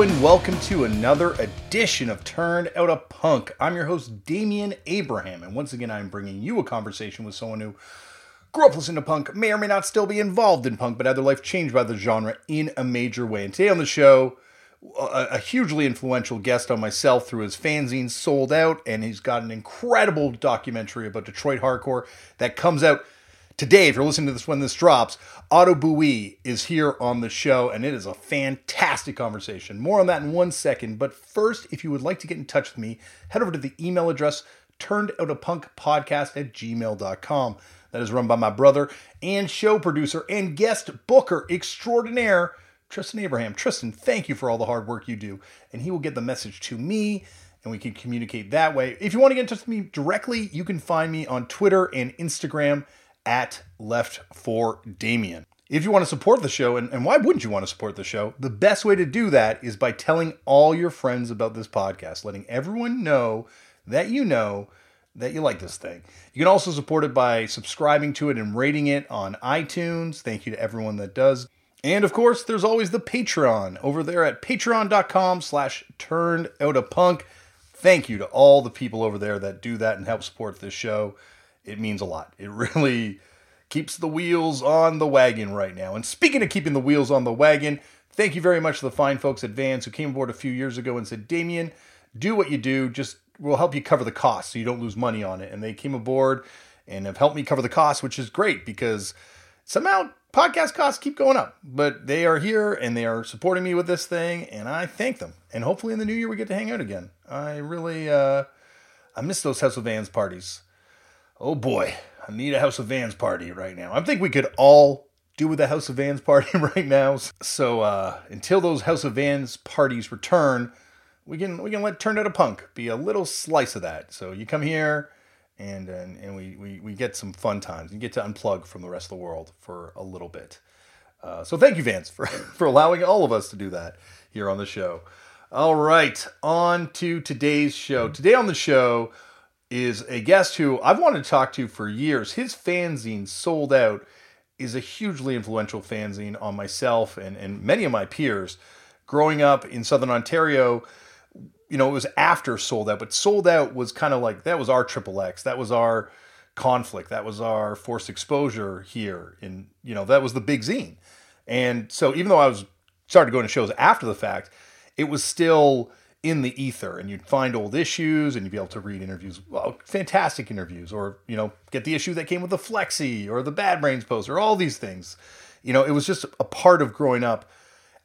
And welcome to another edition of Turned Out a Punk. I'm your host, Damian Abraham, and once again, I'm bringing you a conversation with someone who grew up listening to punk, may or may not still be involved in punk, but had their life changed by the genre in a major way. And today on the show, a hugely influential guest on myself through his fanzine Sold Out, and he's got an incredible documentary about Detroit hardcore that comes out today, if you're listening to this when this drops, Otto Buj is here on the show, and it is a fantastic conversation. More on that in one second. But first, if you would like to get in touch with me, head over to the email address turned out a punk podcast at gmail.com. That is run by my brother and show producer and guest booker extraordinaire, Tristan Abraham. Tristan, thank you for all the hard work you do. And he will get the message to me and we can communicate that way. If you want to get in touch with me directly, you can find me on Twitter and Instagram at Left for Damian. If you want to support the show, and, and why wouldn't you want to support the show? The best way to do that is by telling all your friends about this podcast, letting everyone know that you know that you like this thing. You can also support it by subscribing to it and rating it on iTunes. Thank you to everyone that does. And of course, there's always the Patreon over there at patreon.com slash turned out a punk. Thank you to all the people over there that do that and help support this show it means a lot. It really keeps the wheels on the wagon right now. And speaking of keeping the wheels on the wagon, thank you very much to the fine folks at Vans who came aboard a few years ago and said, Damian, do what you do, just we'll help you cover the cost so you don't lose money on it. And they came aboard and have helped me cover the cost, which is great because somehow podcast costs keep going up. But they are here and they are supporting me with this thing, and I thank them. And hopefully in the new year we get to hang out again. I really uh I miss those of Vans parties oh boy, I need a House of Vans party right now. I think we could all do with a House of Vans party right now. So uh, until those House of Vans parties return, we can we can let Turn Out a Punk be a little slice of that. So you come here and and, and we, we we get some fun times. You get to unplug from the rest of the world for a little bit. Uh, so thank you, Vans, for for allowing all of us to do that here on the show. All right, on to today's show. Today on the show is a guest who I've wanted to talk to for years. His fanzine sold out is a hugely influential fanzine on myself and, and many of my peers. Growing up in Southern Ontario, you know, it was after sold out, but sold out was kind of like that was our triple X. That was our conflict. That was our forced exposure here. In you know, that was the big zine. And so even though I was started going to shows after the fact, it was still in the ether and you'd find old issues and you'd be able to read interviews well, fantastic interviews or you know get the issue that came with the flexi or the bad brains poster all these things. You know it was just a part of growing up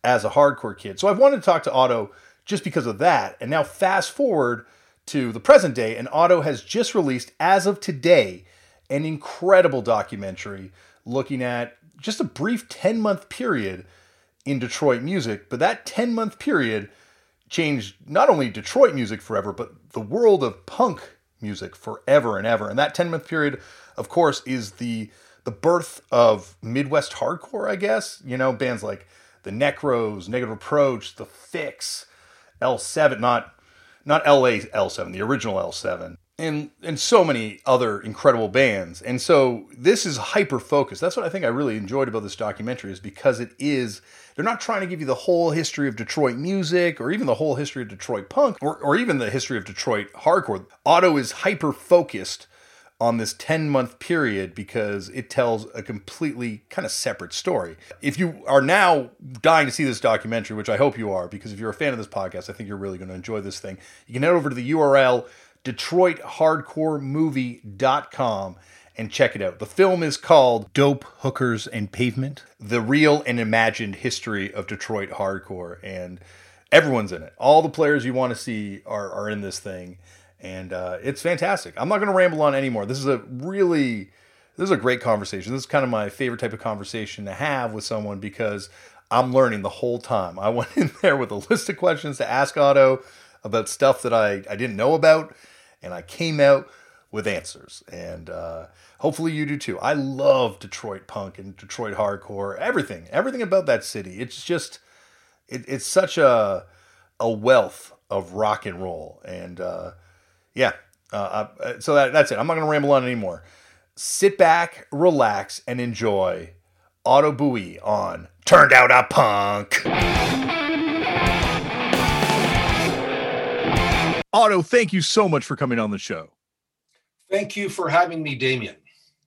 as a hardcore kid. So I've wanted to talk to otto just because of that. And now fast forward to the present day and otto has just released as of today an incredible documentary looking at just a brief 10 month period in detroit music. But that 10 month period changed not only Detroit music forever, but the world of punk music forever and ever. And that 10 month period, of course, is the the birth of Midwest hardcore, I guess. You know, bands like the Necros, Negative Approach, The Fix, L7, not not LA L7, the original L7 and and so many other incredible bands. And so this is hyper focused. That's what I think I really enjoyed about this documentary is because it is they're not trying to give you the whole history of Detroit music or even the whole history of Detroit punk or, or even the history of Detroit hardcore. Otto is hyper focused on this 10 month period because it tells a completely kind of separate story. If you are now dying to see this documentary, which I hope you are, because if you're a fan of this podcast, I think you're really going to enjoy this thing. You can head over to the URL DetroitHardcoreMovie.com and check it out. The film is called Dope Hookers and Pavement The Real and Imagined History of Detroit Hardcore. And everyone's in it. All the players you want to see are, are in this thing. And uh, it's fantastic. I'm not going to ramble on anymore. This is a really. This is a great conversation. This is kind of my favorite type of conversation to have with someone because I'm learning the whole time. I went in there with a list of questions to ask Otto about stuff that I, I didn't know about and I came out with answers. And uh, hopefully you do too. I love Detroit punk and Detroit hardcore, everything, everything about that city. It's just, it, it's such a, a wealth of rock and roll. And uh, yeah, uh, uh so that, that's it. I'm not going to ramble on anymore. Sit back, relax, and enjoy Otto Buj on Turned Out a Punk. Otto, thank you so much for coming on the show. Thank you for having me, Damian.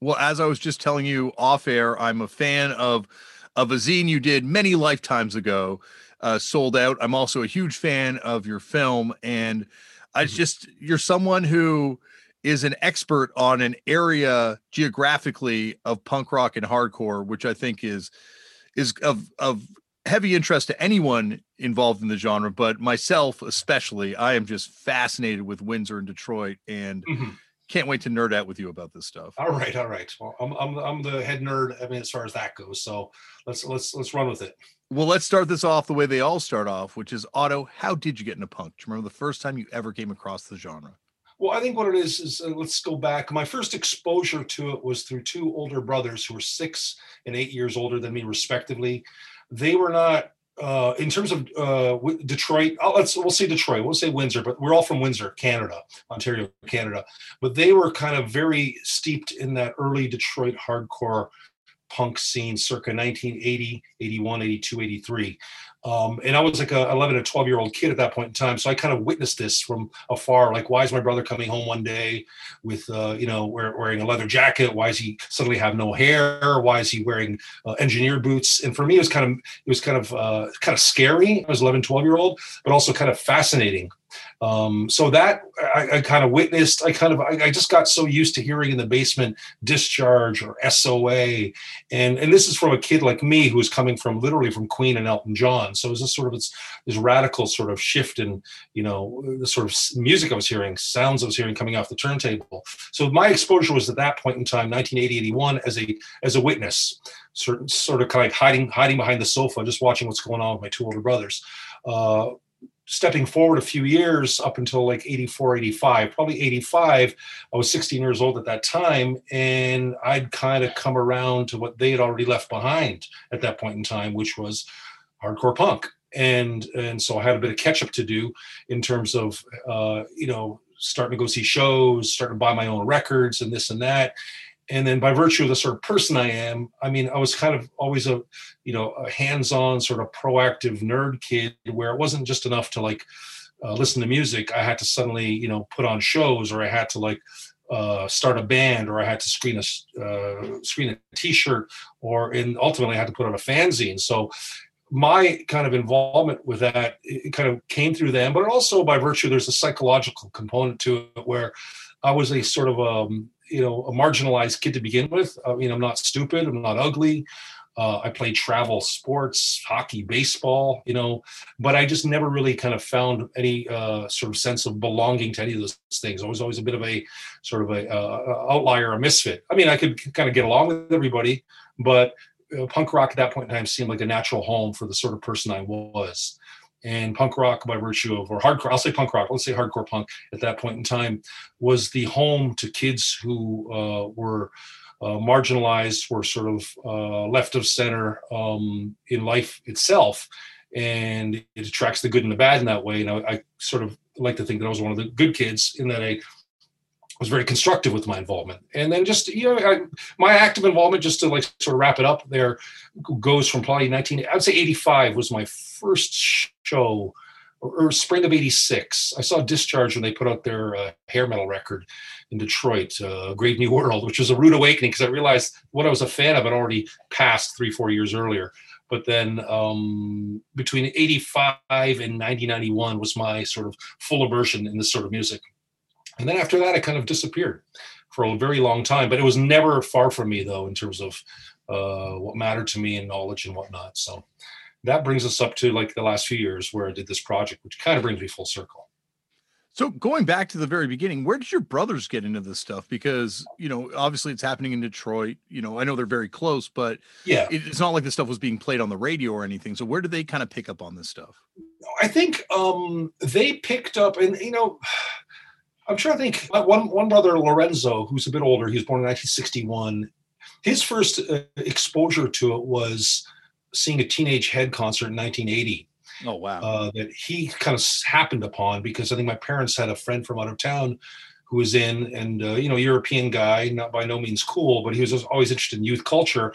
Well, as I was just telling you off air, I'm a fan of of a zine you did many lifetimes ago, uh, sold out. I'm also a huge fan of your film, and I mm-hmm. just you're someone who is an expert on an area geographically of punk rock and hardcore, which I think is is of of heavy interest to anyone involved in the genre, but myself especially. I am just fascinated with Windsor and Detroit, and mm-hmm can't wait to nerd out with you about this stuff. All right, all right. Well, I'm I'm I'm the head nerd. I mean, as far as that goes, so let's let's let's run with it. Well, let's start this off the way they all start off, which is Otto. How did you get into punk? Do you remember the first time you ever came across the genre? Well, I think what it is is uh, let's go back. My first exposure to it was through two older brothers who were six and eight years older than me, respectively. They were not uh, in terms of uh, Detroit, oh, let's we'll say Detroit, we'll say Windsor, but we're all from Windsor, Canada, Ontario, Canada. But they were kind of very steeped in that early Detroit hardcore punk scene circa 1980, 81, 82, 83. Um, and I was like a 11 or 12 year old kid at that point in time. So I kind of witnessed this from afar. Like, why is my brother coming home one day with, uh, you know, wearing a leather jacket? Why does he suddenly have no hair? Why is he wearing uh, engineer boots? And for me, it was kind of, it was kind of, uh, kind of scary. I was 11, 12 year old, but also kind of fascinating um, so that I, I, kind of witnessed. I kind of I, I, just got so used to hearing in the basement discharge or SOA, and and this is from a kid like me who was coming from literally from Queen and Elton John. So it was this sort of this, this radical sort of shift in you know the sort of music I was hearing, sounds I was hearing coming off the turntable. So my exposure was at that point in time, 1980, 81, as a as a witness, sort sort of kind of hiding hiding behind the sofa, just watching what's going on with my two older brothers. Uh, stepping forward a few years up until like 84 85 probably 85 i was 16 years old at that time and i'd kind of come around to what they had already left behind at that point in time which was hardcore punk. And and so i had a bit of catch up to do in terms of uh, you know starting to go see shows starting to buy my own records and this and that and then by virtue of the sort of person I am, I mean, I was kind of always a, you know, a hands-on sort of proactive nerd kid where it wasn't just enough to like uh, listen to music. I had to suddenly, you know, put on shows or I had to like uh, start a band or I had to screen a uh, screen a T-shirt or and ultimately I had to put on a fanzine. So my kind of involvement with that it kind of came through them, but also by virtue there's a psychological component to it where I was a sort of um, you know a marginalized kid to begin with. I mean, I'm not stupid. I'm not ugly. Uh, I played travel sports, hockey, baseball, you know, but I just never really kind of found any uh, sort of sense of belonging to any of those things. I was always a bit of a sort of a uh, outlier, a misfit. I mean, I could kind of get along with everybody, but uh, punk rock at that point in time seemed like a natural home for the sort of person I was and punk rock by virtue of or hardcore i'll say punk rock let's say hardcore punk at that point in time was the home to kids who uh, were uh, marginalized were sort of uh, left of center um, in life itself. And it attracts the good and the bad in that way. And I, I sort of like to think that i was one of the good kids in that i was very constructive with my involvement. And then just, you know, I, my active involvement, just to like sort of wrap it up there, goes from probably 19, I would say 85 was my first show, or, or spring of 86. I saw Discharge when they put out their uh, hair metal record in Detroit, uh, Grave New World, which was a rude awakening because I realized what I was a fan of had already passed three, four years earlier. But then um, between 85 and 1991 was my sort of full immersion in this sort of music. And then after that, it kind of disappeared for a very long time. But it was never far from me, though, in terms of uh, what mattered to me and knowledge and whatnot. So that brings us up to like the last few years where I did this project, which kind of brings me full circle. So going back to the very beginning, where did your brothers get into this stuff? Because you know, obviously it's happening in Detroit. You know, I know they're very close, but yeah, it's not like this stuff was being played on the radio or anything. So where did they kind of pick up on this stuff? I think um they picked up, and you know, I'm trying to think. One one brother, Lorenzo, who's a bit older, he was born in 1961. His first uh, exposure to it was seeing a Teenage Head concert in 1980. Oh wow! Uh, that he kind of happened upon because I think my parents had a friend from out of town who was in, and uh, you know, European guy, not by no means cool, but he was always interested in youth culture.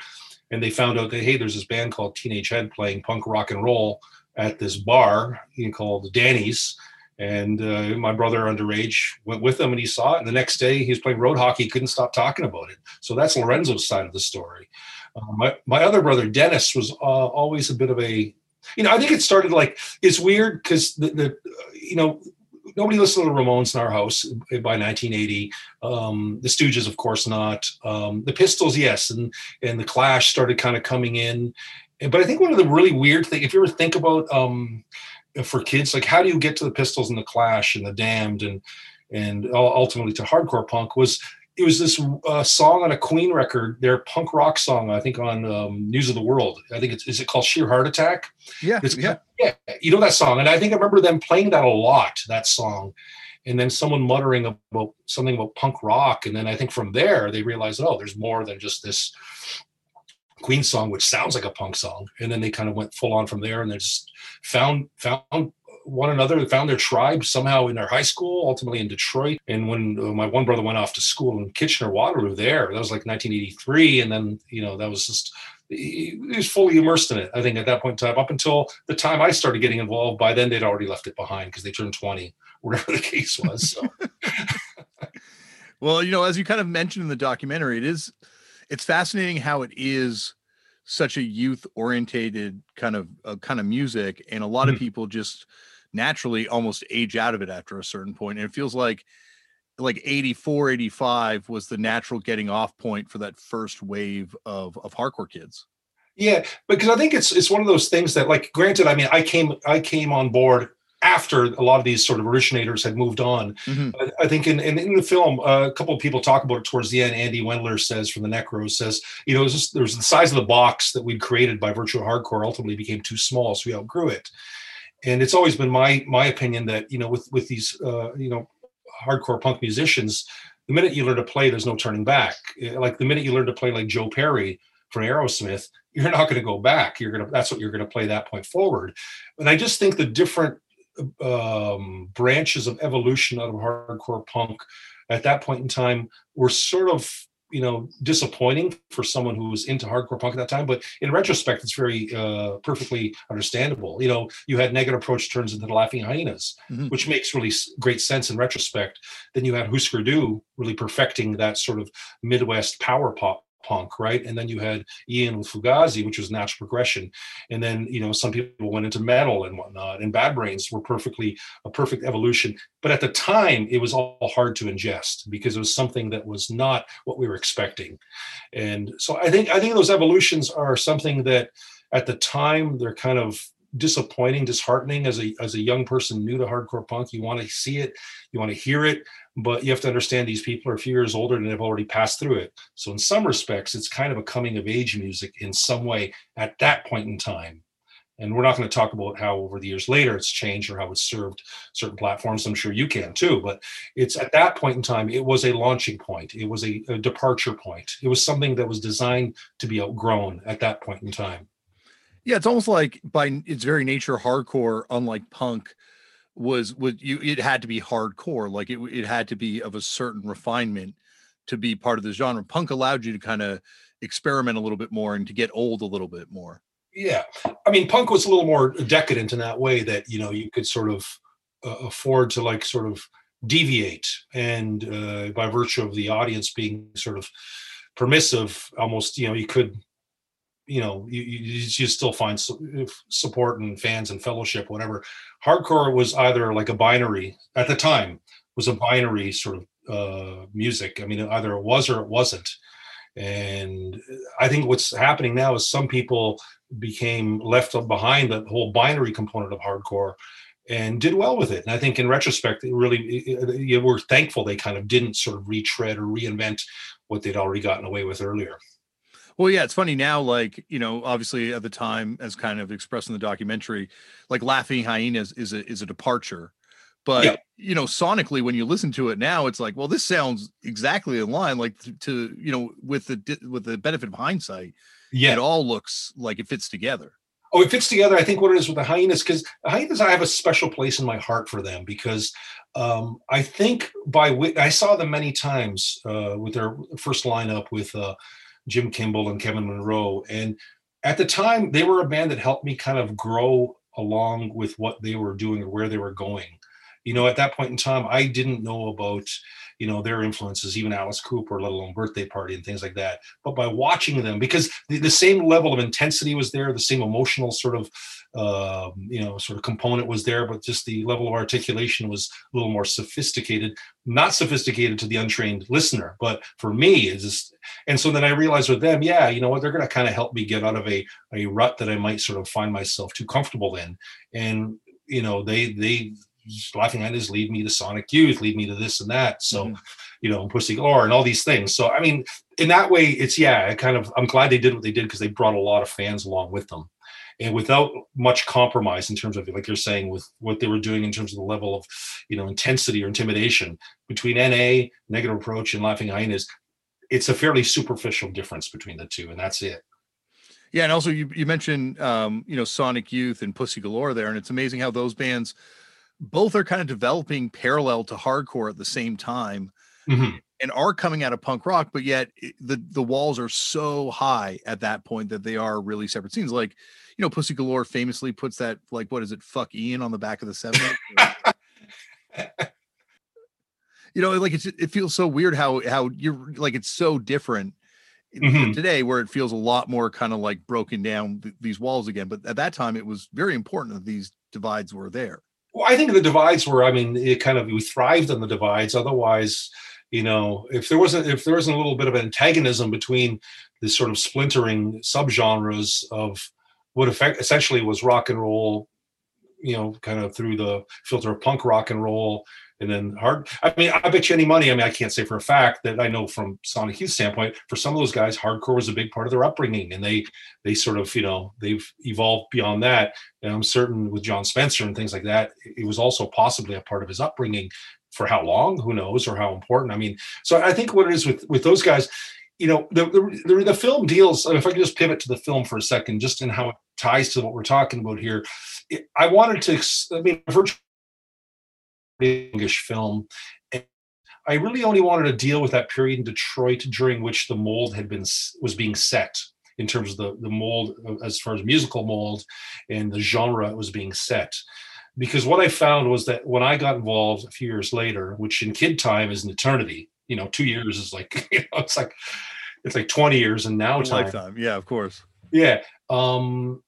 And they found out that hey, there's this band called Teenage Head playing punk rock and roll at this bar you know, called Danny's And uh, my brother, underage, went with him and he saw it. And the next day, he was playing road hockey. Couldn't stop talking about it. So that's Lorenzo's side of the story. Uh, my, my other brother, Dennis, was uh, always a bit of a, you know, I think it started like, it's weird because the, the, you know, nobody listened to the Ramones in our house by 1980. Um, the Stooges, of course, not. Um, the Pistols, yes, and and the Clash started kind of coming in. But I think one of the really weird things, if you ever think about um, for kids, like how do you get to the Pistols and the Clash and the Damned and and ultimately to hardcore punk was it was this uh, song on a Queen record, their punk rock song, I think on um, News of the World. I think it's is it called Sheer Heart Attack? Yeah, it's, yeah, yeah. You know that song, and I think I remember them playing that a lot. That song, and then someone muttering about something about punk rock, and then I think from there they realized, oh, there's more than just this Queen song, which sounds like a punk song, and then they kind of went full on from there, and they just found found one another, found their tribe somehow in their high school, ultimately in Detroit. And when my one brother went off to school in Kitchener Waterloo, there that was like 1983, and then you know that was just he, he was fully immersed in it. I think at that point in time, up until the time I started getting involved, by then they'd already left it behind because they turned 20, whatever the case was. So. well, you know, as you kind of mentioned in the documentary, it is it's fascinating how it is such a youth orientated kind of uh, kind of music and a lot mm-hmm. of people just naturally almost age out of it after a certain point and it feels like like 84 85 was the natural getting off point for that first wave of of hardcore kids yeah because i think it's it's one of those things that like granted i mean i came i came on board after a lot of these sort of originators had moved on. Mm-hmm. I, I, think in, in, in the film, uh, a couple of people talk about it towards the end. Andy Wendler says from the Necros says, you know, just, there was the size of the box that we'd created by virtue of hardcore ultimately became too small, so we outgrew it. And it's always been my my opinion that you know with with these uh, you know hardcore punk musicians, the minute you learn to play, there's no turning back. Eh, like the minute you learn to play like Joe Perry from Aerosmith, you're not going to go back. You're gonna that's what you're going to play that point forward. And I just think the different um, branches of evolution out of hardcore punk. At that point in time were sort of you know disappointing for someone who was into hardcore punk at that time but in retrospect it's very uh, perfectly understandable. You know you had negative approach turns into the laughing hyenas mm-hmm. which makes really great sense in retrospect. Then you had Husker Du really perfecting that sort of midwest power pop punk, right? And then you had Ian with Fugazi, which was natural progression. And then, you know, some people went into metal and whatnot. And Bad Brains were perfectly a perfect evolution. But at the time, it was all hard to ingest because it was something that was not what we were expecting. And so I think I think those evolutions are something that at the time they're kind of disappointing, disheartening as a as a young person new to hardcore punk. You want to see it, you want to hear it, but you have to understand these people are a few years older and they've already passed through it. So in some respects, it's kind of a coming of age music in some way at that point in time. And we're not going to talk about how over the years later it's changed or how it's served certain platforms. I'm sure you can too, but it's at that point in time, it was a launching point. It was a, a departure point. It was something that was designed to be outgrown at that point in time. Yeah, it's almost like by its very nature, hardcore, unlike punk, was was you it had to be hardcore like it, it had to be of a certain refinement to be part of the genre. Punk allowed you to kind of experiment a little bit more and to get old a little bit more. Yeah. I mean punk was a little more decadent in that way that you know you could sort of uh, afford to like sort of deviate and uh, by virtue of the audience being sort of permissive almost you know you could you know you, you, you still find support and fans and fellowship whatever. Hardcore was either like a binary at the time was a binary sort of uh, music. I mean either it was or it wasn't. And i think what's happening now is some people became left behind the whole binary component of hardcore and did well with it. And i think in retrospect it really you were thankful they kind of didn't sort of retread or reinvent what they'd already gotten away with earlier well, yeah, it's funny now. Like you know, obviously at the time, as kind of expressed in the documentary, like Laughing Hyenas is a is a departure. But yeah. you know, sonically, when you listen to it now, it's like, well, this sounds exactly in line. Like to, to you know, with the with the benefit of hindsight, yeah, it all looks like it fits together. Oh, it fits together. I think what it is with the hyenas, because hyenas, I have a special place in my heart for them because um, I think by I saw them many times uh, with their first lineup with uh, Jim Kimball and Kevin Monroe. And at the time, they were a band that helped me kind of grow along with what they were doing or where they were going. you know, at that point in time, I didn't know about, you know, their influences, even Alice Cooper, let alone Birthday Party and things like that. But by watching them, because the, the same level of intensity was there, the same emotional sort of, uh, you know, sort of component was there, but just the level of articulation was a little more sophisticated. Not sophisticated to the untrained listener, but for me, is just. And so then I realized with them, yeah, you know what, they're going to kind of help me get out of a a rut that I might sort of find myself too comfortable in, and you know, they they laughing hyenas lead me to Sonic Youth, lead me to this and that. So, mm-hmm. you know, Pussy Galore and all these things. So, I mean, in that way, it's yeah, I kind of I'm glad they did what they did because they brought a lot of fans along with them. And without much compromise in terms of, like you're saying, with what they were doing in terms of the level of, you know, intensity or intimidation between NA, Negative Approach, and Laughing Hyenas, it's a fairly superficial difference between the two, and that's it. Yeah, and also you you mentioned um, you know Sonic Youth and Pussy Galore there, and it's amazing how those bands both are kind of developing parallel to hardcore at the same time mm-hmm. and are coming out of punk rock but yet the the walls are so high at that point that they are really separate scenes like you know pussy galore famously puts that like what is it fuck ian on the back of the seven you know like it's it feels so weird how how you're like it's so different mm-hmm. today where it feels a lot more kind of like broken down th- these walls again but at that time it was very important that these divides were there well, I think the divides were. I mean, it kind of we thrived on the divides. Otherwise, you know, if there wasn't if there wasn't a little bit of antagonism between the sort of splintering subgenres of what effect essentially was rock and roll, you know, kind of through the filter of punk rock and roll and then hard. I mean, I bet you any money. I mean, I can't say for a fact that I know from Sonic Youth standpoint. For some of those guys, hardcore was a big part of their upbringing, and they they sort of you know they've evolved beyond that. And I'm certain with Jon Spencer and things like that, it was also possibly a part of his upbringing. For how long, who knows, or how important? I mean, so I think what it is with with those guys, you know, the the, the film deals. If I could just pivot to the film for a second, just in how it ties to what we're talking about here. I wanted to. I mean, virtually English film. And I really only wanted to deal with that period in Detroit during which the mold had been was being set in terms of the, the mold uh, as far as musical mold and the genre was being set. Because what I found was that when I got involved a few years later, which in kid time is an eternity, you know, two years is like, you know, it's like it's like 20 years and now time. Lifetime. Yeah, of course. Yeah. Um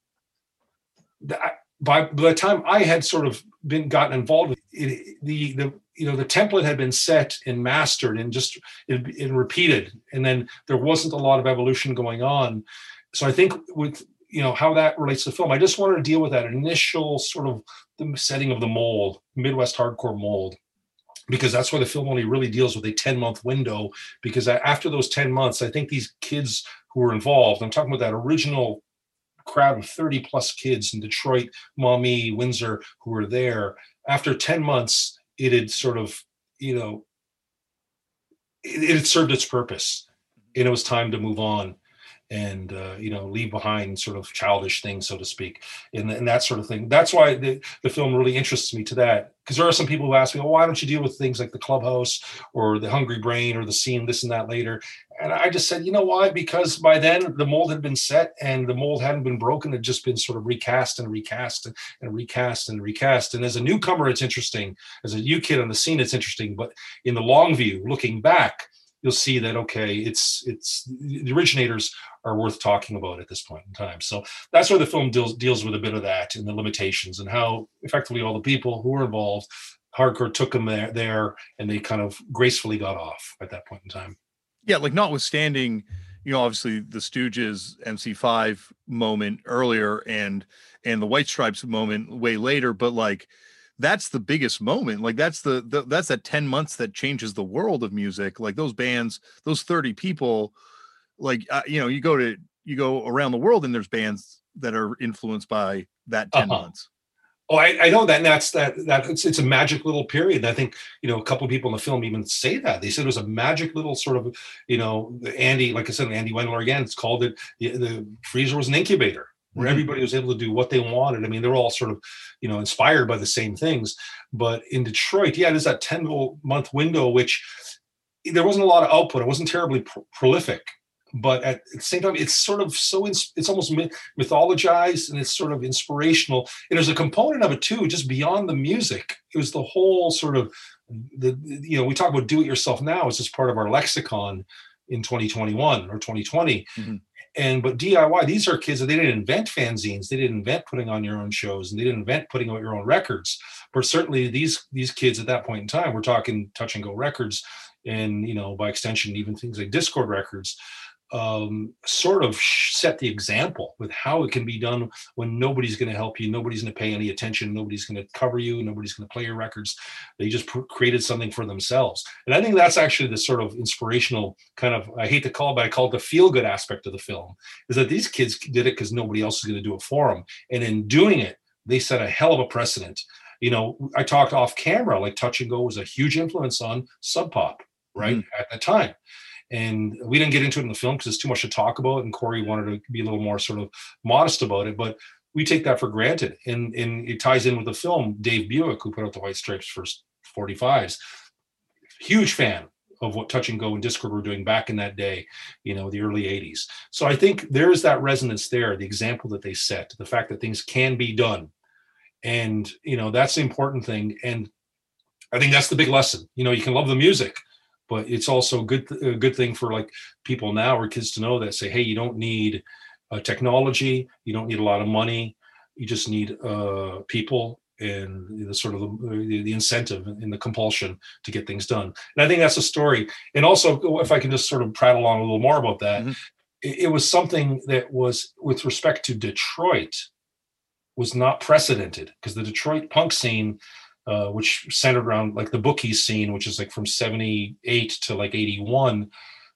by, by the time I had sort of been gotten involved with it, the the you know the template had been set and mastered and just and repeated. And then there wasn't a lot of evolution going on. So i think with you know how that relates to film i just wanted to deal with that initial sort of the setting of the mold midwest hardcore mold because that's why the film only really deals with a 10 month window. Because after those 10 months i think these kids who were involved i'm talking about that original crowd of 30 plus kids in Detroit, Maumee, Windsor, who were there. After 10 months, it had sort of, you know, it, it had served its purpose and it was time to move on and uh, you know leave behind sort of childish things so to speak and, and that sort of thing. That's why the, the film really interests me to that because there are some people who ask me well why don't you deal with things like the clubhouse or the hungry brain or the scene this and that later? And i just said you know why? Because by then the mold had been set and the mold hadn't been broken it just been sort of recast and recast and, and recast and recast and as a newcomer it's interesting. As a new kid on the scene it's interesting but in the long view looking back you'll see that okay it's it's the originators are worth talking about at this point in time. So that's where the film deals deals with a bit of that and the limitations and how effectively all the people who were involved hardcore took them there there and they kind of gracefully got off at that point in time. Yeah like notwithstanding you know obviously the stooges mc5 moment earlier and and the white stripes moment way later but like that's the biggest moment like that's the, the that's that 10 months that changes the world of music like those bands those 30 people like uh, you know you go to you go around the world and there's bands that are influenced by that 10 uh-huh. months Oh, I, I, know that. And that's that. That it's, it's a magic little period. And I think you know a couple of people in the film even say that they said it was a magic little sort of you know Andy, like I said, Andy Wendler again. It's called it the, the freezer was an incubator where mm-hmm. everybody was able to do what they wanted. I mean, they're all sort of, you know, inspired by the same things. But in Detroit, yeah, there's that 10 month window, which there wasn't a lot of output. It wasn't terribly prolific, but at the same time, it's sort of so it's almost mythologized and it's sort of inspirational. And there's a component of it too, just beyond the music. It was the whole sort of the you know we talk about do it yourself now. It's just part of our lexicon in 2021 or 2020. Mm-hmm. And but DIY, these are kids that they didn't invent fanzines, they didn't invent putting on your own shows, and they didn't invent putting out your own records. But certainly these these kids at that point in time, we're talking touch and go records, and you know by extension even things like Dischord records um, sort of set the example with how it can be done when nobody's going to help you, nobody's going to pay any attention, nobody's going to cover you, nobody's going to play your records. They just pr- created something for themselves, and I think that's actually the sort of inspirational kind of I hate to call it, but I call it the feel good aspect of the film is that these kids did it because nobody else is going to do it for them, and in doing it, they set a hell of a precedent. You know, I talked off camera like Touch and Go was a huge influence on Sub Pop, right mm-hmm. at the time and we didn't get into it in the film because it's too much to talk about and corey wanted to be a little more sort of modest about it but we take that for granted. And and it ties in with the film dave buick who put out the white stripes first 45s huge fan of what touch and go and Dischord were doing back in that day you know the early 80s so i think there is that resonance there the example that they set the fact that things can be done. And you know that's the important thing and i think that's the big lesson. You know you can love the music but it's also a good a good thing for like people now or kids to know that say hey you don't need uh, technology you don't need a lot of money you just need uh, people and the sort of the, the incentive and the compulsion to get things done and i think that's a story and also if i can just sort of prattle on a little more about that mm-hmm. it, it was something that was with respect to detroit was not precedented because the detroit punk scene uh, which centered around like the bookies scene, which is like from 78 to like 81,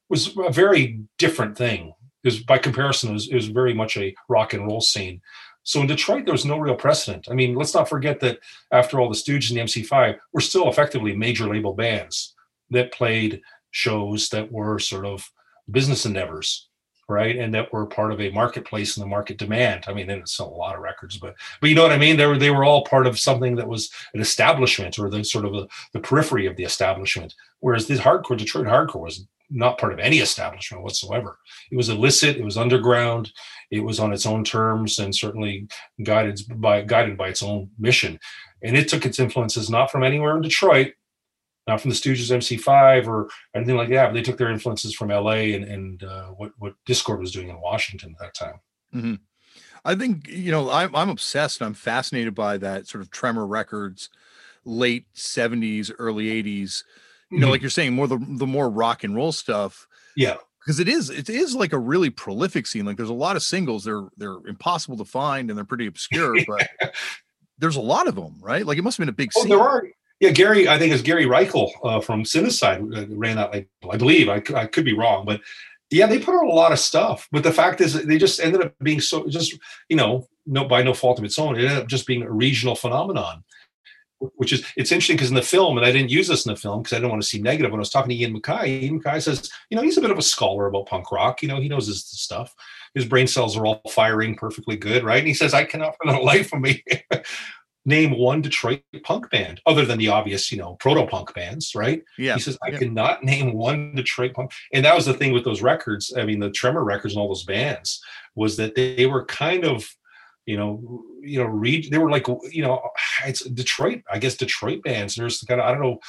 was a very different thing. Because by comparison, it was, it was very much a rock and roll scene. So in Detroit, there was no real precedent. I mean, let's not forget that after all the Stooges and the MC5 were still effectively major label bands that played shows that were sort of business endeavors right? And that were part of a marketplace and the market demand. I mean, they didn't sell a lot of records, but but you know what I mean. They were they were all part of something that was an establishment or the sort of a, the periphery of the establishment. Whereas this hardcore Detroit hardcore was not part of any establishment whatsoever. It was illicit. It was underground. It was on its own terms and certainly guided by guided by its own mission. And it took its influences not from anywhere in Detroit, not from the Stooges MC5 or anything like that. But they took their influences from LA and, and uh, what what Dischord was doing in Washington at that time. Mm-hmm. I think you know I'm I'm obsessed. I'm fascinated by that sort of Tremor Records, late '70s, early '80s. You mm-hmm. know, like you're saying, more the the more rock and roll stuff. Yeah, because it is it is like a really prolific scene. Like there's a lot of singles. They're they're impossible to find and they're pretty obscure, but there's a lot of them, right? Like it must have been a big. Oh, scene. there are yeah, Gary, I think it's Gary Reichel uh, from Cinecyde uh, ran that label. I believe I, I could be wrong, but yeah, they put out a lot of stuff. But the fact is, they just ended up being so just you know no by no fault of its own. It ended up just being a regional phenomenon, which is it's interesting because in the film, and I didn't use this in the film because I didn't want to seem negative. When I was talking to Ian MacKaye, Ian MacKaye says, you know, he's a bit of a scholar about punk rock. You know, he knows his stuff. His brain cells are all firing perfectly good, right? And he says, I cannot for the life of me name one Detroit punk band other than the obvious, you know, proto punk bands, right? Yeah. He says, I yeah. cannot name one Detroit punk. And that was the thing with those records. I mean, the Tremor records and all those bands was that they were kind of, you know, you know, read, they were like, you know, it's Detroit, I guess Detroit bands. There's kind of, I don't know,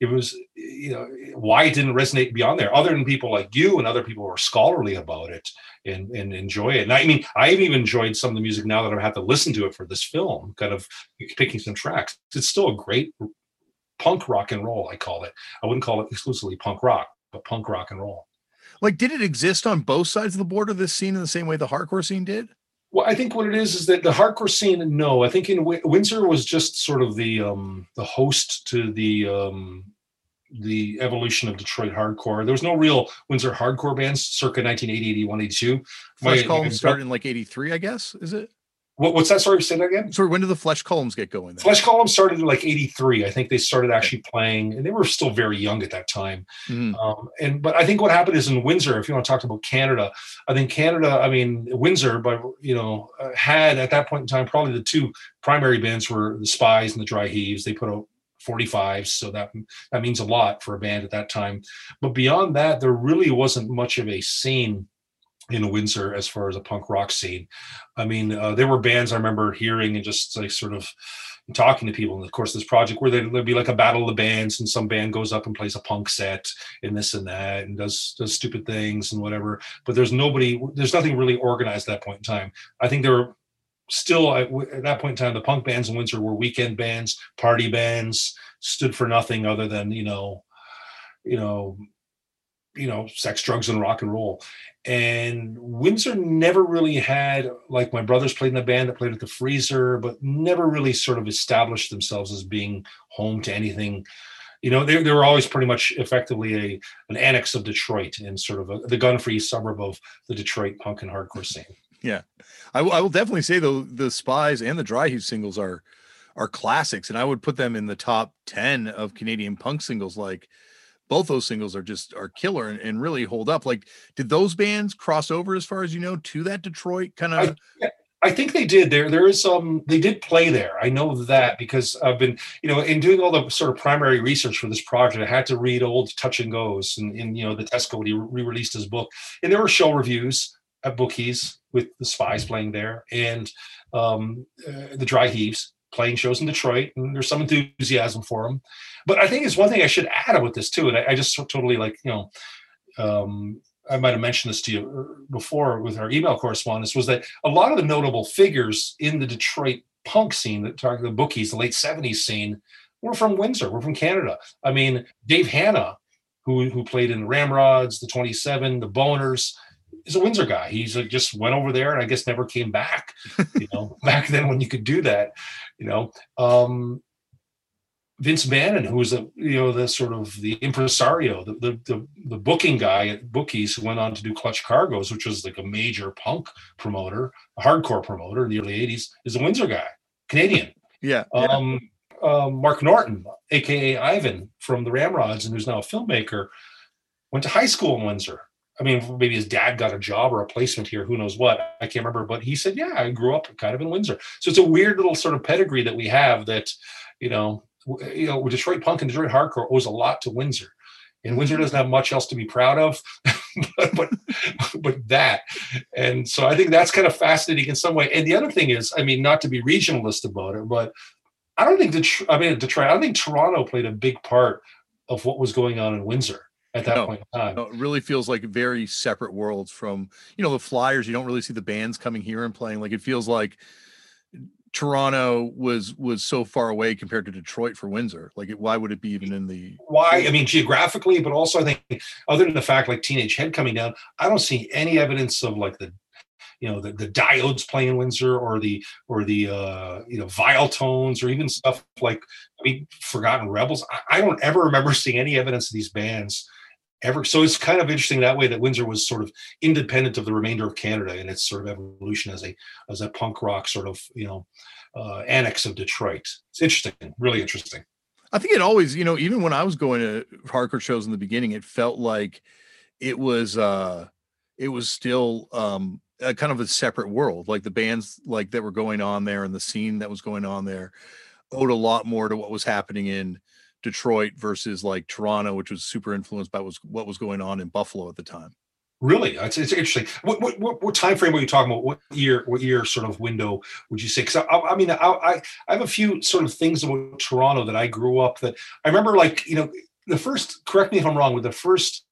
it was you know why it didn't resonate beyond there other than people like you and other people who are scholarly about it and and enjoy it. And i mean i've even enjoyed some of the music now that i've had to listen to it for this film kind of picking some tracks. It's still a great punk rock and roll i call it. I wouldn't call it exclusively punk rock but punk rock and roll. Like did it exist on both sides of the border this scene in the same way the hardcore scene did well, I think what it is is that the hardcore scene. No, I think in w- Windsor was just sort of the um, the host to the um, the evolution of Detroit hardcore. There was no real Windsor hardcore bands circa 1980, 81, 82. Flesh started in like 83, I guess. Is it? What, what's that? Sorry, say that again. Sorry, when did the Flesh Columns get going? Then? Flesh Columns started in like '83. I think they started actually playing, and they were still very young at that time. Mm. Um, and but I think what happened is in Windsor, if you want to talk about Canada, I think Canada, I mean Windsor, but you know, uh, had at that point in time probably the two primary bands were the Spys and the Dry Heaves. They put out 45s, so that that means a lot for a band at that time. But beyond that, there really wasn't much of a scene in Windsor as far as a punk rock scene. I mean, uh, there were bands I remember hearing and just like sort of talking to people. And of course, this project where there'd be like a battle of the bands, and some band goes up and plays a punk set and this and that, and does does stupid things and whatever. But there's nobody, there's nothing really organized at that point in time. I think there were still at, at that point in time, the punk bands in Windsor were weekend bands, party bands, stood for nothing other than you know, you know, you know, sex, drugs, and rock and roll and Windsor never really had like my brothers played in a band that played at the Freezer, but never really sort of established themselves as being home to anything. You know, they, they were always pretty much effectively a an annex of Detroit and sort of a, the gun-free suburb of the Detroit punk and hardcore scene. Yeah, I, w- I will definitely say though the Spys and the Dry Heave singles are are classics, and I would put them in the top ten of Canadian punk singles. Like both those singles are just are killer and, and, really hold up. Like, did those bands cross over as far as you know to that Detroit kind of? I, I, think they did. There, there is some. Um, they did play there. I know that because I've been, you know, in doing all the sort of primary research for this project, I had to read old Touch and Goes and, and you know the Tesco when he re-released his book, and there were show reviews at Bookies with the Spys playing there and um, uh, the Dry Heaves playing shows in Detroit, and there's some enthusiasm for them. But I think it's one thing I should add about this too, and I, I just totally like you know, um, I might have mentioned this to you before with our email correspondence was that a lot of the notable figures in the Detroit punk scene that talk the bookies, the late '70s scene, were from Windsor, were from Canada. I mean, Dave Hanna, who who played in the Ramrods, the 27, the Boners is a Windsor guy. He's a, just went over there and I guess never came back. You know, back then when you could do that, you know. Um, Vince Bannon, who was a you know the sort of the impresario, the, the the the, booking guy at Bookies, who went on to do Clutch Cargos, which was like a major punk promoter, a hardcore promoter in the early '80s, is a Windsor guy, Canadian. Yeah. Um, uh, Mark Norton, aka Ivan from the Ramrods, and who's now a filmmaker, went to high school in Windsor. I mean, maybe his dad got a job or a placement here, who knows what. I can't remember, but he said, Yeah, I grew up kind of in Windsor. So it's a weird little sort of pedigree that we have that, you know, you know, Detroit punk and Detroit hardcore owes a lot to Windsor. And Windsor doesn't have much else to be proud of, but, but, but that. And so I think that's kind of fascinating in some way. And the other thing is, I mean, not to be regionalist about it, but I don't think Detroit, I mean, Detroit, I don't think Toronto played a big part of what was going on in Windsor at that no, point in time. No, it really feels like very separate worlds from, you know, the Flyers. You don't really see the bands coming here and playing. Like it feels like Toronto was was so far away compared to Detroit for Windsor. Like, it, why would it be even in the? Why? I mean, geographically, but also I think other than the fact like Teenage Head coming down, I don't see any evidence of like the, you know, the, the diodes playing Windsor or the or the uh, you know Viletones or even stuff like I mean Forgotten Rebels. I, I don't ever remember seeing any evidence of these bands ever. So it's kind of interesting that way that Windsor was sort of independent of the remainder of Canada in its sort of evolution as a as a punk rock sort of you know uh, annex of Detroit. It's interesting, really interesting. I think it always, you know, even when I was going to hardcore shows in the beginning, it felt like it was uh it was still um a kind of a separate world. Like the bands like that were going on there and the scene that was going on there owed a lot more to what was happening in Detroit versus like Toronto, which was super influenced by was what was going on in Buffalo at the time. Really, it's, it's interesting. What, what, what time frame were you talking about? What year? What year sort of window would you say? Because I, I, mean, I, I I have a few sort of things about Toronto that I grew up that I remember. Like you know, the first. Correct me if I'm wrong. With the first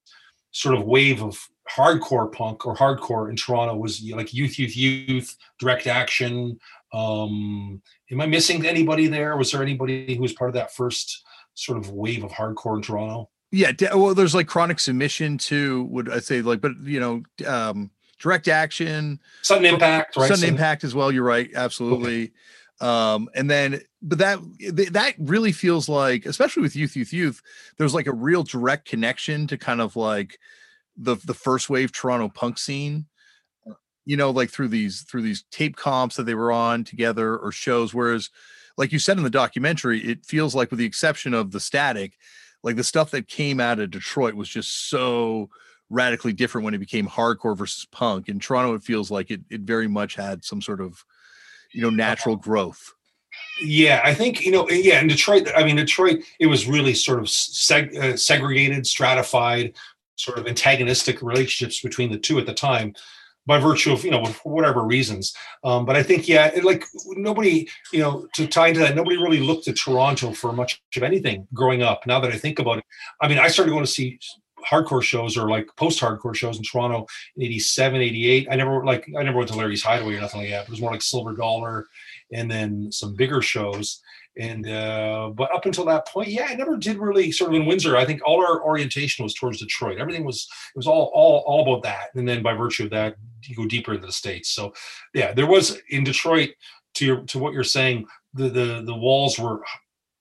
sort of wave of hardcore punk or hardcore in Toronto was like Youth, Youth, Youth, Direct Action. Um, am I missing anybody there? Was there anybody who was part of that first? Sort of wave of hardcore in Toronto. Yeah, well, there's like chronic submission too. Would I say like, but you know, um, direct action, sudden impact, right? Sudden, impact as well. You're right, absolutely. Okay. Um, and then, but that that really feels like, especially with youth, youth, youth, there's like a real direct connection to kind of like the the first wave Toronto punk scene. You know, like through these through these tape comps that they were on together or shows. Whereas like you said in the documentary, it feels like, with the exception of the static, like the stuff that came out of Detroit was just so radically different when it became hardcore versus punk. In Toronto, it feels like it it very much had some sort of you know natural growth. Yeah, I think you know. Yeah, in Detroit, I mean, Detroit, it was really sort of seg- uh, segregated, stratified, sort of antagonistic relationships between the two at the time. By virtue of you know for whatever reasons. Um, but I think yeah, it, like nobody you know to tie into that, nobody really looked at Toronto for much of anything growing up. Now that I think about it, I mean, I started going to see hardcore shows or like post-hardcore shows in Toronto in 87, 88. I never like I never went to Larry's Hideaway or nothing like that. It was more like Silver Dollar and then some bigger shows. And uh, but up until that point, yeah, I never did really sort of in Windsor. I think all our orientation was towards Detroit. Everything was it was all all all about that. And then by virtue of that, you go deeper into the states. So yeah, there was in Detroit to your to what you're saying, the the the walls were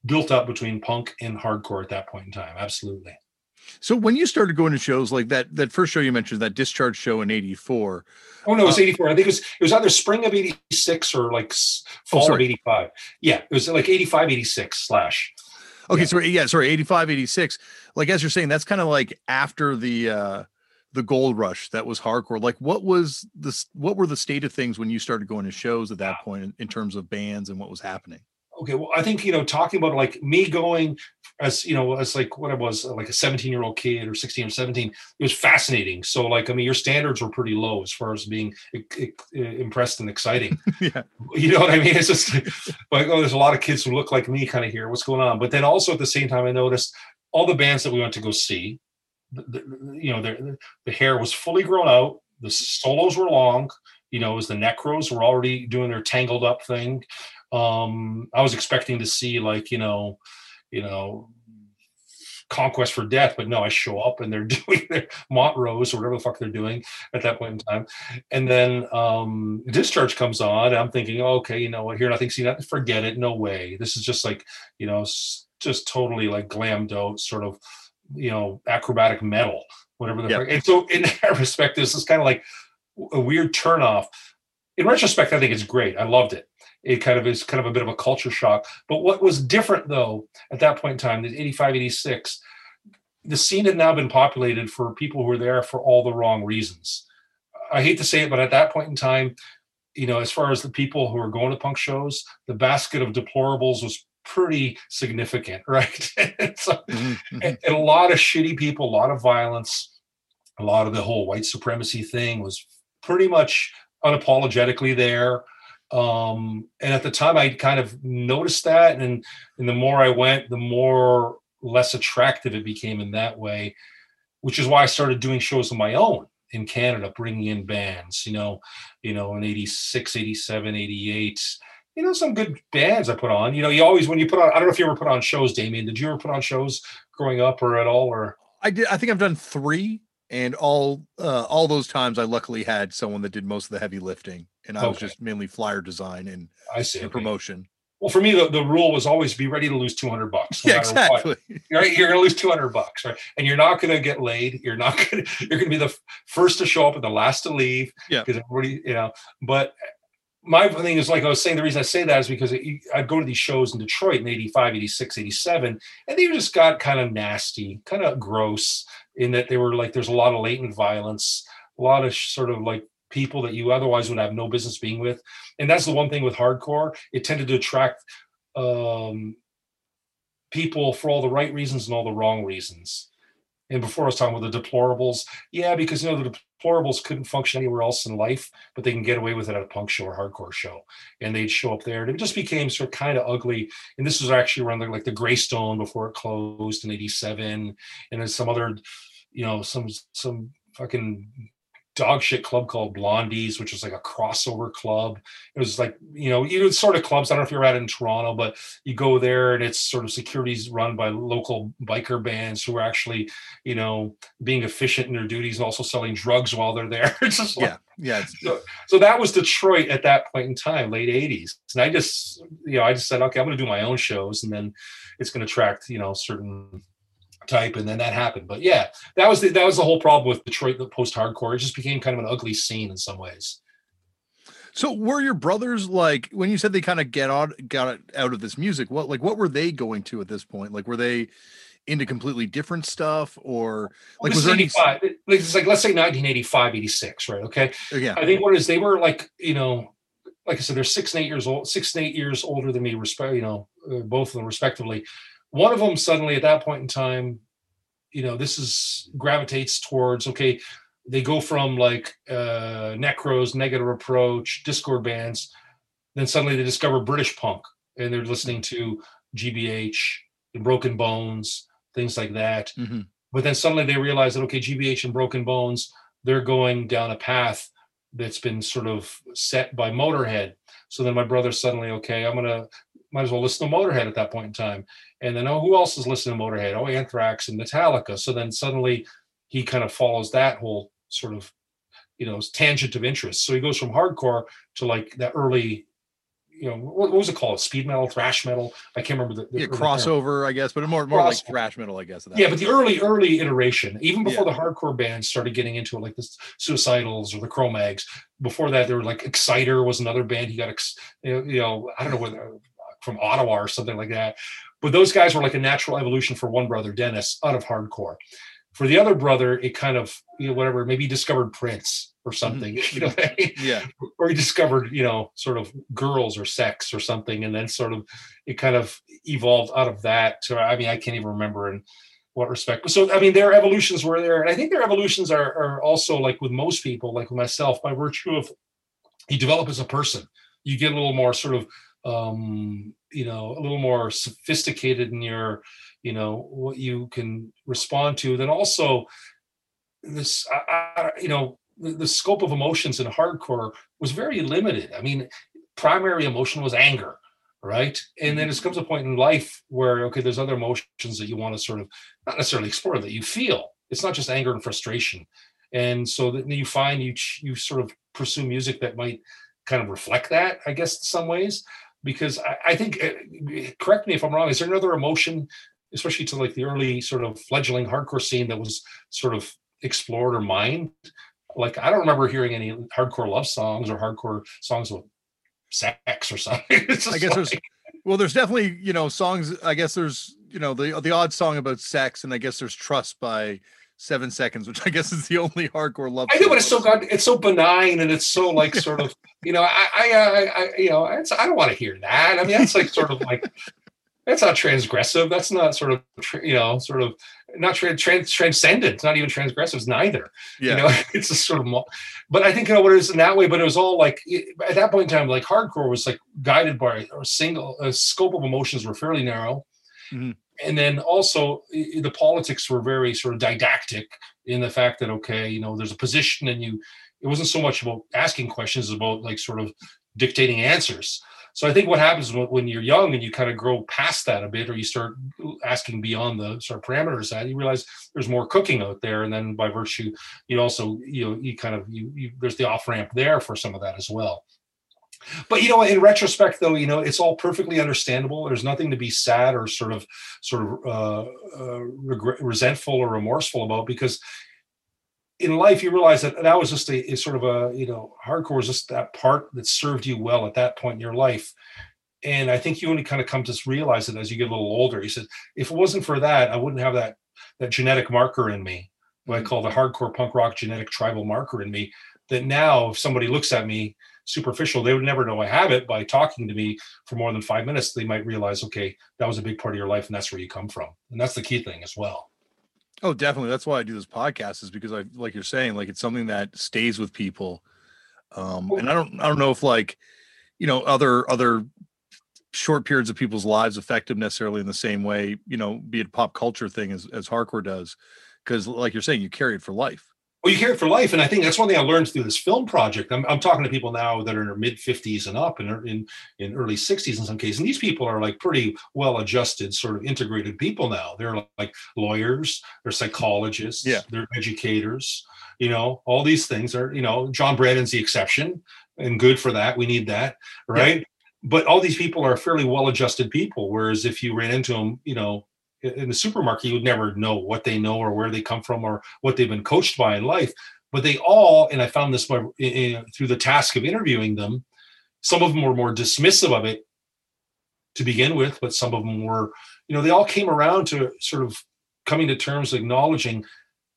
built up between punk and hardcore at that point in time. Absolutely. So when you started going to shows like that, that first show you mentioned, that discharge show in '84. Oh no, it was '84. Uh, I think it was it was either spring of '86 or like oh, fall oh, of '85. Yeah, it was like '85, '86 slash. Okay, yeah. so yeah, sorry, 85, 86. Like as you're saying, that's kind of like after the uh the gold rush that was hardcore. Like what was this what were the state of things when you started going to shows at that point in, in terms of bands and what was happening? Okay well i think you know talking about like me going as you know as like what i was uh, like a 17 year old kid or 16 or 17 it was fascinating. So like i mean your standards were pretty low as far as being impressed and exciting. Yeah. You know what i mean? It's just like oh there's a lot of kids who look like me kind of here. What's going on? But then also at the same time i noticed all the bands that we went to go see the, the, you know the, the hair was fully grown out the solos were long you know as the necros were already doing their tangled up thing um, I was expecting to see like you know, you know, conquest for death, but no, I show up and they're doing their Montrose or whatever the fuck they're doing at that point in time. And then um, discharge comes on. And I'm thinking, oh, okay, you know what? Hear nothing, see nothing. Forget it. No way. This is just like you know, just totally like glammed out, sort of you know, acrobatic metal, whatever the. Yep. Fuck. And so in that respect, this is kind of like a weird turnoff. In retrospect, I think it's great. I loved it it kind of is kind of a bit of a culture shock. But what was different though at that point in time, the 85, 86, the scene had now been populated for people who were there for all the wrong reasons. I hate to say it, but at that point in time, you know, as far as the people who were going to punk shows, the basket of deplorables was pretty significant, right? and, so, mm-hmm. mm-hmm. and a lot of shitty people, a lot of violence, a lot of the whole white supremacy thing was pretty much unapologetically there um, and at the time i kind of noticed that and and the more i went the more less attractive it became in that way which is why i started doing shows of my own in canada bringing in bands you know you know in 86 87 88 you know some good bands i put on. You know you always when you put on i don't know if you ever put on shows Damian did you ever put on shows growing up or at all or? I did i think i've done three and all uh, all those times i luckily had someone that did most of the heavy lifting and I okay. was just mainly flyer design and, I see, and okay. promotion. Well, for me, the, the rule was always be ready to lose 200 bucks. No yeah, exactly. You're, you're going to lose 200 bucks, right? And you're not going to get laid. You're not going to, you're going to be the first to show up and the last to leave. Yeah. Because everybody, you know, but my thing is like I was saying, the reason I say that is because it, I'd go to these shows in Detroit in 85, 86, 87, and they just got kind of nasty, kind of gross in that they were like, there's a lot of latent violence, a lot of sort of like people that you otherwise would have no business being with. And that's the one thing with hardcore, it tended to attract um, people for all the right reasons and all the wrong reasons. And before I was talking about the deplorables, yeah, because you know the deplorables couldn't function anywhere else in life, but they can get away with it at a punk show or hardcore show, and they'd show up there, and it just became sort of kind of ugly. And this was actually around like the Graystone before it closed in '87, and then some other, you know, some some fucking dog shit club called Blondies, which was like a crossover club. It was like, you know, you know, sort of clubs. I don't know if you're at in Toronto, but you go there and it's sort of securities run by local biker bands who are actually, you know, being efficient in their duties and also selling drugs while they're there. it's just like, yeah, yeah. So, so that was Detroit at that point in time, late 80s. And I just, you know, I just said, okay, I'm going to do my own shows and then it's going to attract, you know, certain type and then that happened. But yeah that was the, that was the whole problem with detroit the post-hardcore. It just became kind of an ugly scene in some ways. So were your brothers like when you said they kind of get out got out of this music what like what were they going to at this point? Like were they into completely different stuff or like was there any it's like let's say 1985 86 right okay? Yeah. I think what is they were like you know like i said they're six and eight years old six and eight years older than me respect you know uh, both of them respectively one of them suddenly at that point in time, you know, this is gravitates towards okay, they go from like uh, Necros, Negative Approach, Dischord bands, then suddenly they discover British punk and they're listening to GBH and Broken Bones, things like that. Mm-hmm. But then suddenly they realize that okay, GBH and Broken Bones, they're going down a path that's been sort of set by Motorhead. So then my brother suddenly, okay, I'm gonna might as well listen to Motorhead at that point in time. And then oh, who else is listening to Motorhead? Oh, Anthrax and Metallica. So then suddenly he kind of follows that whole sort of you know tangent of interest. So he goes from hardcore to like that early you know what, what was it called speed metal thrash metal i can't remember the, the yeah early term. crossover i guess but more more like thrash metal i guess that yeah point. but the early early iteration even before the hardcore bands started getting into it like the suicidals or the Cro-Mags before that there were like exciter was another band he got ex, you know, you know i don't know whether from ottawa or something like that. But those guys were like a natural evolution for one brother dennis out of hardcore. For the other brother it kind of you know whatever maybe he discovered prince or mm-hmm. something you know I mean? yeah. Or he discovered you know sort of girls or sex or something and then sort of it kind of evolved out of that to i mean i can't even remember in what respect. So i mean their evolutions were there and i think their evolutions are, are also like with most people like with myself by virtue of you develop as a person. You get a little more sort of um you know a little more sophisticated in your you know what you can respond to then also this I, I, you know the, the scope of emotions in hardcore was very limited. I mean, primary emotion was anger, right? And then it comes a point in life where okay, there's other emotions that you want to sort of not necessarily explore that you feel. It's not just anger and frustration, and so then you find you you sort of pursue music that might kind of reflect that, I guess, in some ways. Because I, I think, uh, correct me if I'm wrong. Is there another emotion, especially to like the early sort of fledgling hardcore scene, that was sort of explored or mined like I don't remember hearing any hardcore love songs or hardcore songs with sex or something. I guess there's well, there's definitely you know songs. I guess there's you know the the odd song about sex, and I guess there's Trust by Seven Seconds, which I guess is the only hardcore love. I know, but it's so god, it's so benign, and it's so like sort of you know I I, I, I you know it's, I don't want to hear that. I mean that's like sort of like that's not transgressive. That's not sort of you know sort of not trans, trans transcendent. It's not even transgressive. It's neither. Yeah. You know, it's a sort of. But I think you know what it is in that way. But it was all like at that point in time, like hardcore was like guided by a single a scope of emotions were fairly narrow, mm-hmm. And then also the politics were very sort of didactic in the fact that okay, you know, there's a position, and you. It wasn't so much about asking questions, about like sort of dictating answers. So I think what happens when you're young and you kind of grow past that a bit, or you start asking beyond the sort of parameters that you realize there's more cooking out there, and then by virtue, you also you know you kind of you, you there's the off ramp there for some of that as well. But you know, in retrospect, though, you know, it's all perfectly understandable. There's nothing to be sad or sort of sort of uh, uh, regret, resentful or remorseful about because in life you realize that that was just a, sort of a you know hardcore is just that part that served you well at that point in your life. And i think you only kind of come to realize it as you get a little older. He said if it wasn't for that i wouldn't have that that genetic marker in me what i call the hardcore punk rock genetic tribal marker in me that now if somebody looks at me superficial they would never know i have it by talking to me for more than five minutes they might realize okay that was a big part of your life and that's where you come from and that's the key thing as well Oh, definitely. That's why I do this podcast is because I like you're saying, like it's something that stays with people. Um, and I don't I don't know if like, you know, other other short periods of people's lives affect them necessarily in the same way, you know, be it pop culture thing as, as hardcore does. Cause like you're saying, you carry it for life. Well, you carry it for life, and I think that's one thing I learned through this film project. I'm, I'm talking to people now that are in their mid 50s and up, and in in early 60s in some cases. And these people are like pretty well adjusted, sort of integrated people now. They're like lawyers, they're psychologists, yeah. they're educators. You know, all these things are. You know, John Brannon's the exception, and good for that. We need that, right? Yeah. But all these people are fairly well adjusted people. Whereas if you ran into them, you know, in the supermarket, you would never know what they know or where they come from or what they've been coached by in life. But they all, and I found this by, in, through the task of interviewing them, some of them were more dismissive of it to begin with, but some of them were, you know, they all came around to sort of coming to terms acknowledging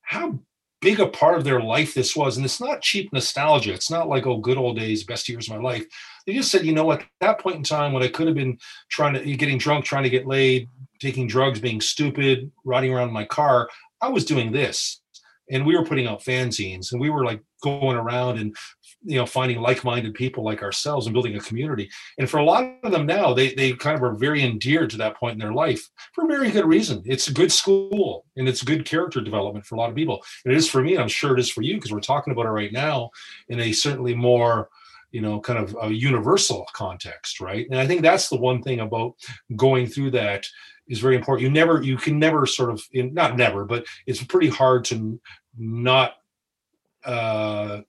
how big a part of their life this was. And it's not cheap nostalgia. It's not like, oh, good old days, best years of my life. They just said, you know, at that point in time when I could have been trying to getting drunk, trying to get laid, taking drugs, being stupid, riding around in my car, I was doing this. and we were putting out fanzines and we were like going around and you know finding like-minded people like ourselves and building a community. And for a lot of them now they they kind of are very endeared to that point in their life for a very good reason. It's a good school and it's good character development for a lot of people. And it is for me and i'm sure it is for you because we're talking about it right now in a certainly more you know kind of a universal context right and i think that's the one thing about going through that is very important you never you can never sort of in, not never but it's pretty hard to not uh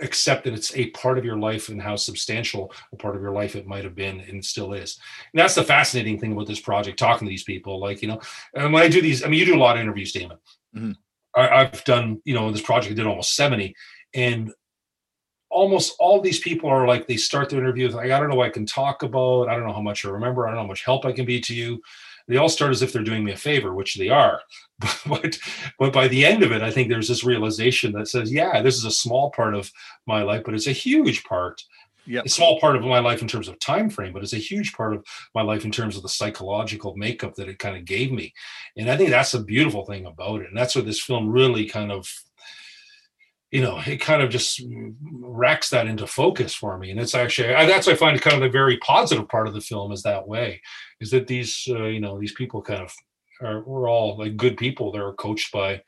accept that it's a part of your life and how substantial a part of your life it might have been and still is. And that's the fascinating thing about this project, talking to these people. Like, you know, and when I do these, I mean, you do a lot of interviews, Damian. Mm-hmm. I, have done, you know, this project I did almost 70. And almost all these people are like, they start their interviews like, I don't know what I can talk about. I don't know how much I remember. I don't know how much help I can be to you they all start as if they're doing me a favor, which they are. but but by the end of it, I think there's this realization that says, yeah, this is a small part of my life, but it's a huge part. Yeah, a small part of my life in terms of time frame, but it's a huge part of my life in terms of the psychological makeup that it kind of gave me. And I think that's a beautiful thing about it. And that's what this film really kind of you know, it kind of just racks that into focus for me. And it's actually, I, that's, I find kind of the very positive part of the film is that way, is that these, uh, you know, these people kind of are, we're all like good people that are coached by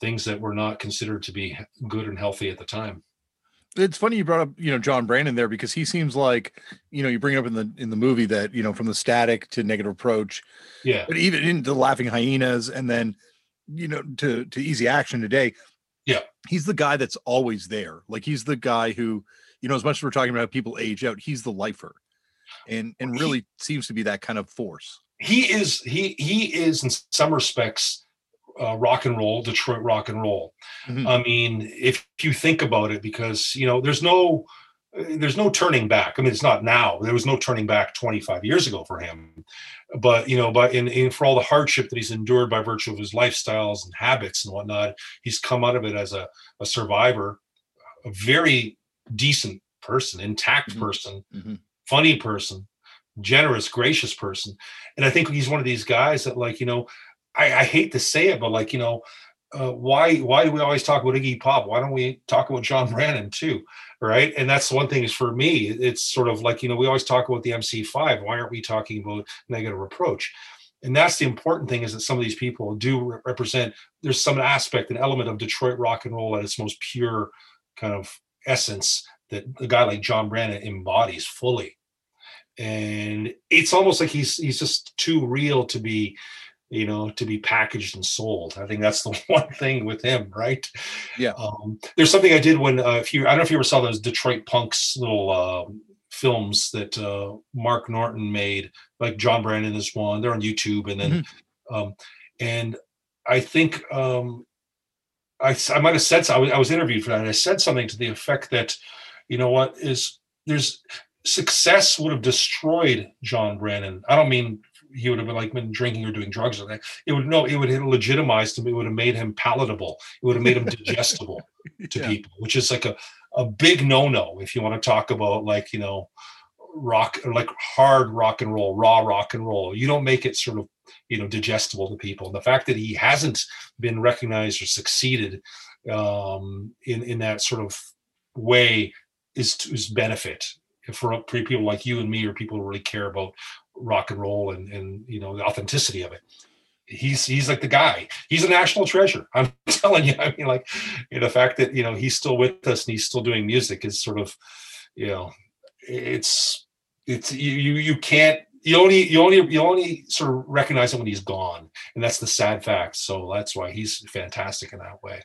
things that were not considered to be good and healthy at the time. It's funny you brought up, you know, John Brannon there because he seems like, you know, you bring up in the in the movie that, you know, from the static to negative approach. Yeah. But even into laughing hyenas and then, you know, to to easy action today yeah. He's the guy that's always there. Like he's the guy who, you know, as much as we're talking about people age out, he's the lifer. And and really he, seems to be that kind of force. He is he he is in some respects uh, rock and roll, Detroit rock and roll. Mm-hmm. I mean, if you think about it, because you know, there's no there's no turning back. I mean, it's not now. There was no turning back 25 years ago for him. But you know, but in, in for all the hardship that he's endured by virtue of his lifestyles and habits and whatnot, he's come out of it as a, a survivor, a very decent person, intact mm-hmm. person, mm-hmm. funny person, generous, gracious person. And I think he's one of these guys that, like, you know, I, I hate to say it, but like, you know, uh, why why do we always talk about Iggy Pop? Why don't we talk about John Brannon too? Right. And that's one thing is for me, it's sort of like, you know, we always talk about the MC5. Why aren't we talking about negative approach? And that's the important thing is that some of these people do represent, there's some aspect, an element of Detroit rock and roll at its most pure kind of essence that a guy like John Brannon embodies fully. And it's almost like he's he's just too real to be you know, to be packaged and sold. I think that's the one thing with him, right? Yeah. Um, there's something I did when, uh, if you, I don't know if you ever saw those Detroit Punks little uh, films that uh, Mark Norton made, like John Brannon is one. They're on YouTube, and then, mm-hmm. um, and I think um, I, I might have said so. I was, I was interviewed for that, and I said something to the effect that, you know, what is there's success would have destroyed John Brannon. I don't mean he would have been like been drinking or doing drugs or that. It would no, it would have legitimized him. It would have made him palatable. It would have made him digestible to yeah. people, which is like a, a big no-no if you want to talk about like, you know, rock or like hard rock and roll, raw rock and roll. You don't make it sort of, you know, digestible to people. And the fact that he hasn't been recognized or succeeded um, in in that sort of way is to his benefit for people like you and me or people who really care about rock and roll and and you know the authenticity of it. He's he's like the guy. He's a national treasure. I'm telling you. I mean like you know, the fact that you know he's still with us and he's still doing music is sort of you know it's it's you you, you can't you only you only you only sort of recognize him when he's gone. And that's the sad fact. So that's why he's fantastic in that way.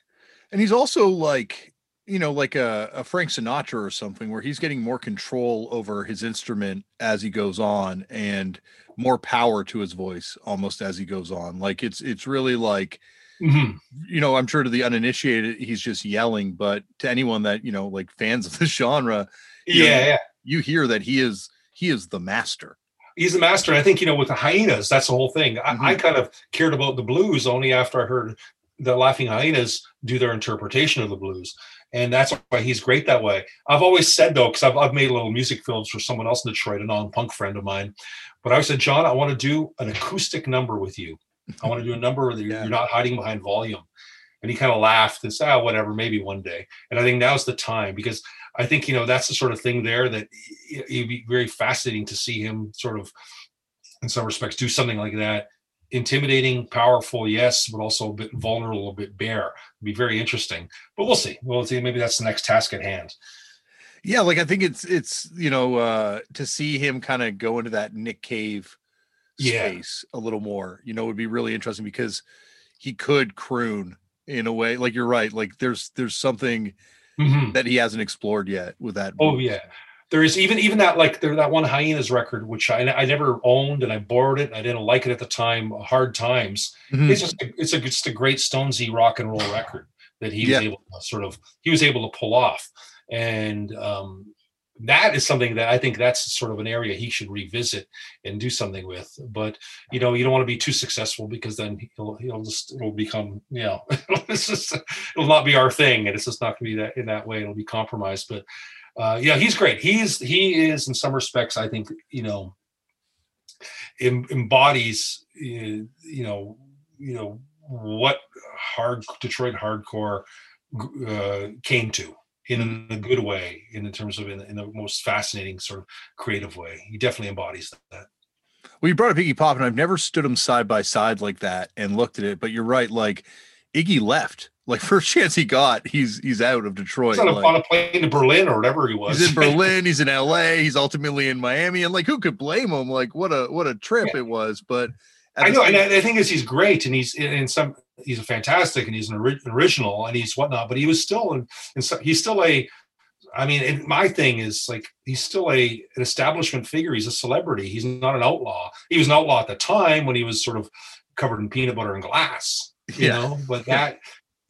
And he's also like you know, like a, a Frank Sinatra or something, where he's getting more control over his instrument as he goes on, and more power to his voice almost as he goes on. Like it's it's really like, mm-hmm. you know, I'm sure to the uninitiated, he's just yelling, but to anyone that you know, like fans of the genre, yeah, know, yeah, you hear that he is he is the master he's the master. I think you know with the hyenas, that's the whole thing. Mm-hmm. I, I, kind of cared about the blues only after I heard the Laughing Hyenas do their interpretation of the blues and that's why he's great that way. I've always said though, because I've, I've made little music films for someone else in Detroit, a non-punk friend of mine, but I said, John, I want to do an acoustic number with you. I want to do a number where yeah. you're not hiding behind volume. And he kind of laughed and said, "Oh, whatever, maybe one day." And I think now's the time because I think you know that's the sort of thing there that it'd be very fascinating to see him sort of, in some respects, do something like that. Intimidating, powerful, yes, but also a bit vulnerable, a bit bare. It'd be very interesting. But we'll see. We'll see. Maybe that's the next task at hand. Yeah, like I think it's it's you know uh to see him kind of go into that Nick Cave Yeah. space a little more, you know, would be really interesting because he could croon in a way. Like you're right. Like there's there's something Mhm. that he hasn't explored yet with that. Oh yeah, there is even even that like there that one hyenas record which I I never owned and I borrowed it and I didn't like it at the time. Hard times. Mhm. It's just a, it's a just a great Stonesy rock and roll record that he was able to sort of he was able to pull off, and um, that is something that I think that's sort of an area he should revisit and do something with. But you know, you don't want to be too successful because then he'll he'll just it'll become you know it's just it'll not be our thing, and it's just not going to be that in that way. It'll be compromised, but. Uh, yeah, he's great. He's he is in some respects, I think, you know, em- embodies, uh, you know, you know what hard Detroit hardcore uh, came to in a good way, in the terms of in, in the most fascinating sort of creative way. He definitely embodies that. Well, you brought up Iggy Pop, and I've never stood him side by side like that and looked at it. But you're right. Like Iggy left. Like first chance he got, he's he's out of Detroit. He's on a, like- on a plane to Berlin or whatever he was. He's in Berlin. He's in LA. He's ultimately in Miami. And like, who could blame him? Like, what a what a trip Yeah. it was. But I know, same- and the thing is, he's great, and he's in some. He's a fantastic, and he's an ori- original, and he's whatnot. But he was still, in, in so, he's still a. I mean, and my thing is like he's still a an establishment figure. He's a celebrity. He's not an outlaw. He was an outlaw at the time when he was sort of covered in peanut butter and glass. You Yeah. know, but that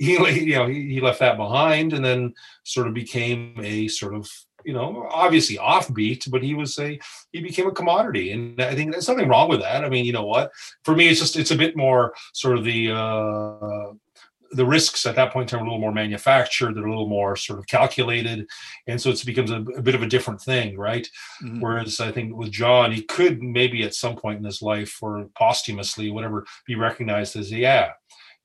he, you know, he, he left that behind, and then sort of became a sort of you know obviously offbeat but he was a he became a commodity. And i think there's nothing wrong with that. I mean you know what? For me it's just it's a bit more sort of the uh the risks at that point in time are a little more manufactured. They're a little more sort of calculated. And so it becomes a, a bit of a different thing right? Mhm. whereas i think with john he could maybe at some point in his life or posthumously whatever be recognized as a yeah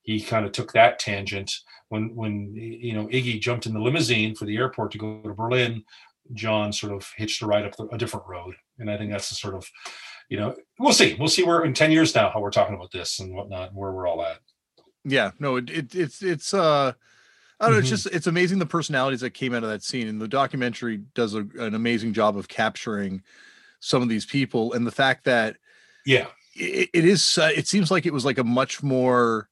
he kind of took that tangent when when you know iggy jumped in the limousine for the airport to go to berlin john sort of hitched a ride up the, a different road and i think that's the sort of you know we'll see we'll see where in 10 years now how we're talking about this and whatnot and where we're all at yeah, no, it, it it's it's uh I don't know, it's Mhm. just it's amazing the personalities that came out of that scene. And the documentary does a, an amazing job of capturing some of these people and the fact that yeah it, it is uh, it seems like it was like a much more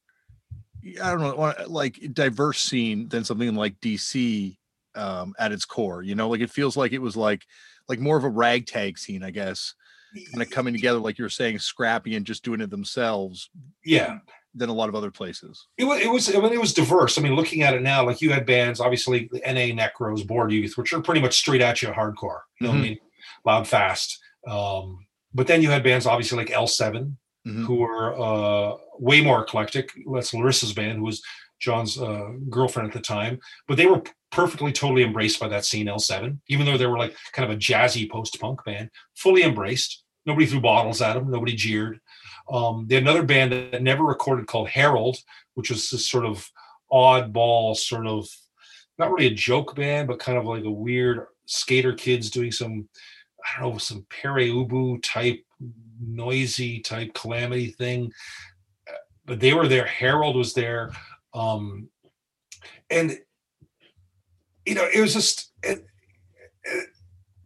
i don't know like diverse scene than something like dc um at its core you know like it feels like it was like like more of a ragtag scene i guess kind of coming together like you're saying scrappy and just doing it themselves yeah than a lot of other places it was, it was I mean, it was diverse. I mean, looking at it now, like you had bands, obviously the NA Necros, Bored Youth, which are pretty much straight at you hardcore. You know what I mean? Loud, fast. Um, but then you had bands, obviously like L7, Mhm. who were uh, way more eclectic. That's Larissa's band, who was John's uh, girlfriend at the time. But they were perfectly, totally embraced by that scene, L7, even though they were like kind of a jazzy post punk band, fully embraced. Nobody threw bottles at them. Nobody jeered. Um, they had another band that never recorded called Harold, which was this sort of oddball, sort of not really a joke band, but kind of like a weird skater kids doing some, I don't know, some Pere Ubu type, noisy type calamity thing. But they were there. Harold was there. Um, and, you know, it was just, it, it-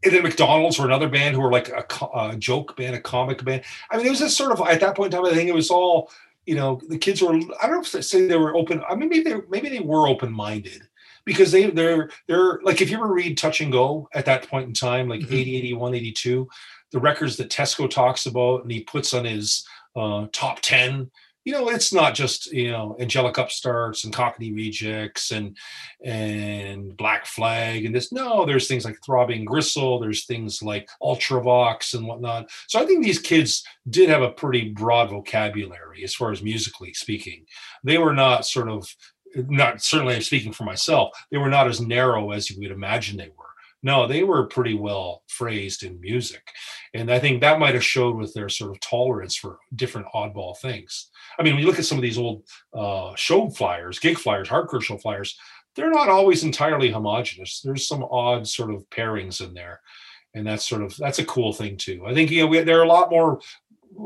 and then McDonald's were another band who were like a, a joke band, a comic band. I mean, it was just sort of at that point in time. I think it was all, you know, the kids were. I don't know if they say they were open. I mean, maybe they maybe they were open minded because they they're they're like if you ever read Touch and Go at that point in time, like Mhm. 80, 81, 82, the records that Tesco talks about and he puts on his uh, top ten. You know, it's not just you know angelic upstarts and cockney rejects and and Black Flag and this. No, there's things like Throbbing Gristle. There's things like Ultravox and whatnot. So I think these kids did have a pretty broad vocabulary as far as musically speaking. They were not sort of not certainly I'm speaking for myself. They were not as narrow as you would imagine they were. No, they were pretty well phrased in music. And I think that might have showed with their sort of tolerance for different oddball things. I mean, when you look at some of these old uh, show flyers, gig flyers, hardcore show flyers, they're not always entirely homogenous. There's some odd sort of pairings in there. And that's sort of that's a cool thing too. I think you know we, there are a lot more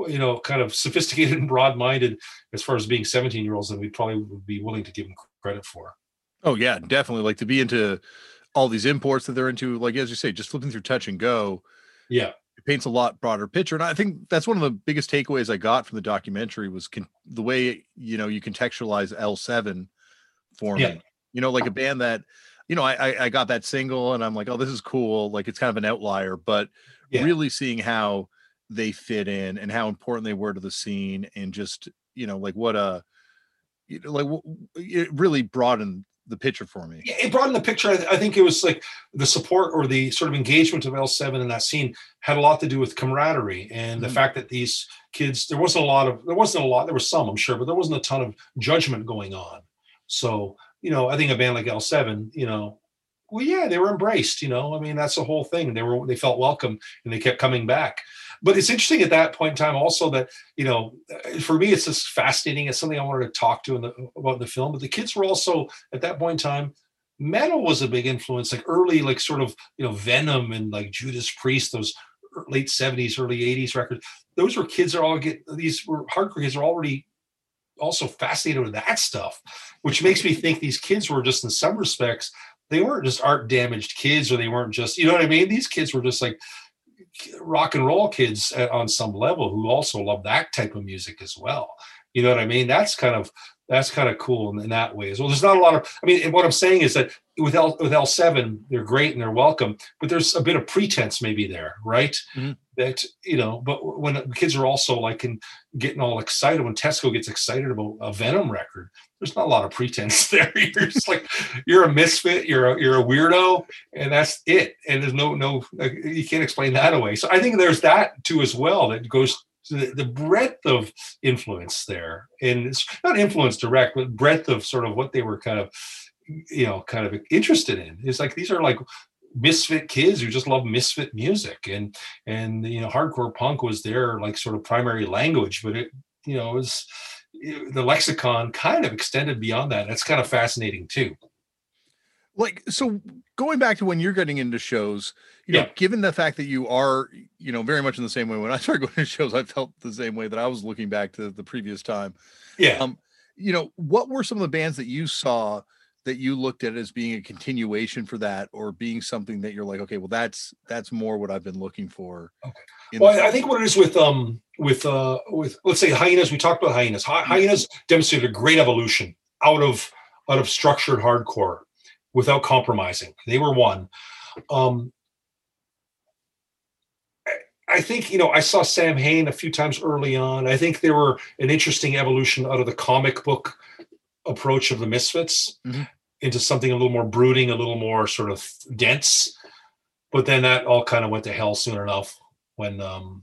you know kind of sophisticated and broad-minded as far as being 17 year olds than we probably would be willing to give them credit for. Oh yeah, definitely. Like to be into all these imports that they're into, like as you say, just flipping through touch and go. Yeah. It paints a lot broader picture. And I think that's one of the biggest takeaways I got from the documentary was con- the way, you know, you contextualize L7 for yeah. me. You know, like a band that, you know, I, I got that single and I'm like, oh, this is cool. Like it's kind of an outlier, but yeah. really seeing how they fit in and how important they were to the scene and just, you know, like what a, like it really broadened the picture for me. Yeah, it in the picture. I, I, think it was like the support or the sort of engagement of L7 in that scene had a lot to do with camaraderie and mm-hmm. the fact that these kids, there wasn't a lot of, there wasn't a lot, there was some, I'm sure, but there wasn't a ton of judgment going on. So, you know, I think a band like L7, you know, well, yeah, they were embraced, you know, I mean, that's the whole thing. They were, they felt welcome and they kept coming back but it's interesting at that point in time also that you know for me it's just fascinating. It's something i wanted to talk to in the, about in the film but the kids were also at that point in time metal was a big influence like early like sort of you know venom and like judas priest those er, late 70s early 80s records. Those were kids are all get these were hardcore kids are already also fascinated with that stuff which makes me think these kids were just in some respects they weren't just art damaged kids or they weren't just you know what i mean? These kids were just like rock and roll kids uh, on some level who also love that type of music as well. You know what I mean? That's kind of that's kind of cool in, in, that way as well. There's not a lot of. I mean, what I'm saying is that with L with L7, they're great and they're welcome, but there's a bit of pretense maybe there, right? Mm-hmm. That you know, but when kids are also like in, getting all excited when Tesco gets excited about a Venom record, there's not a lot of pretense there. You're just like you're a misfit, you're a, you're a weirdo, and that's it. And there's no no you can't explain that away. So I think there's that too as well that goes the, the breadth of influence there, and it's not influence direct, but breadth of sort of what they were kind of, you know, kind of interested in. It's like these are like misfit kids who just love misfit music, and and you know, hardcore punk was their like sort of primary language, but it you know it was the lexicon kind of extended beyond that. That's kind of fascinating too like so going back to when you're getting into shows you know given the fact that you are you know very much in the same way when i started going to shows i felt the same way that i was looking back to the previous time yeah um you know what were some of the bands that you saw that you looked at as being a continuation for that or being something that you're like okay well that's that's more what i've been looking for okay. well i think what it is with um with uh with let's say hyenas we talked about hyenas Hy- hyenas demonstrated a great evolution out of out of structured hardcore without compromising. They were one. Um, I think you know I saw Samhain a few times early on. I think they were an interesting evolution out of the comic book approach of the Misfits mm-hmm. into something a little more brooding, a little more sort of dense. But then that all kind of went to hell soon enough when um,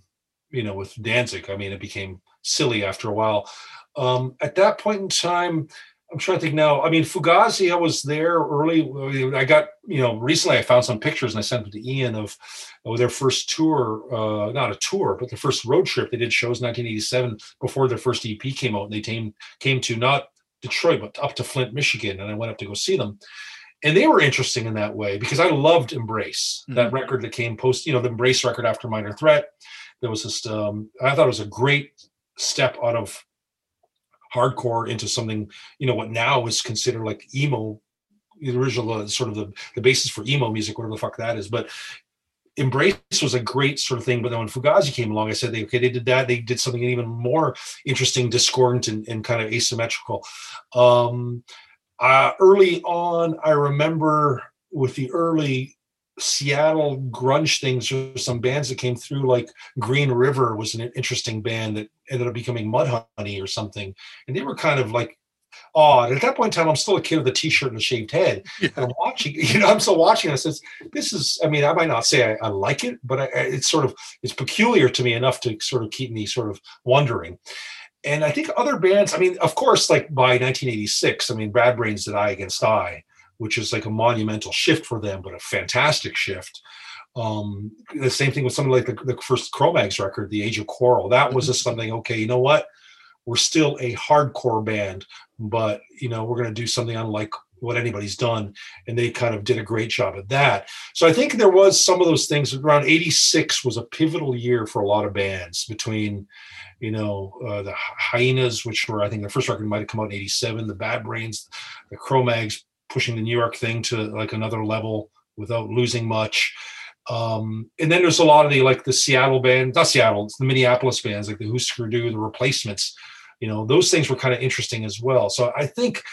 you know with Danzig. I mean, it became silly after a while. Um, at that point in time, I'm trying to think now. I mean, Fugazi, I was there early. I got, you know, recently I found some pictures and I sent them to Ian of, of their first tour, uh, not a tour, but their first road trip. They did shows 1987 before their first EP came out. And they came, came to not Detroit, but up to Flint, Michigan. And I went up to go see them. And they were interesting in that way because I loved Embrace, mm-hmm. that record that came post, you know, the Embrace record after Minor Threat. There was just, um, I thought it was a great step out of hardcore into something, you know, what now is considered like emo, the original uh, sort of the, the basis for emo music, whatever the fuck that is. But Embrace was a great sort of thing, but then when Fugazi came along, I said, they, okay, they did that. They did something even more interesting, discordant, and, and kind of asymmetrical. Um, uh, early on, I remember with the early Seattle grunge things or some bands that came through, like Green River was an interesting band that ended up becoming Mudhoney or something. And they were kind of like odd. At that point in time, I'm still a kid with a t-shirt and a shaved head. Yeah. I'm watching, you know, I'm still watching. I says, this is, I mean, I might not say I, I like it, but I, it's sort of, it's peculiar to me enough to sort of keep me sort of wondering. And I think other bands, I mean, of course, like by 1986, I mean, Bad Brains did I Against I which is like a monumental shift for them, but a fantastic shift. Um, the same thing with something like the, the first Cro-Mags record, The Age of Quarrel. That was just something, okay, you know what? We're still a hardcore band, but you know, we're gonna do something unlike what anybody's done. And they kind of did a great job at that. So I think there was some of those things around 86 was a pivotal year for a lot of bands between, you know, uh, the Hyenas, which were, I think the first record might have come out in 87, the Bad Brains, the Cro-Mags pushing the New York thing to like another level without losing much. Um, and then there's a lot of the like the Seattle band, not Seattle, it's the Minneapolis bands like the Husker Du, the Replacements. You know, those things were kind of interesting as well. So I think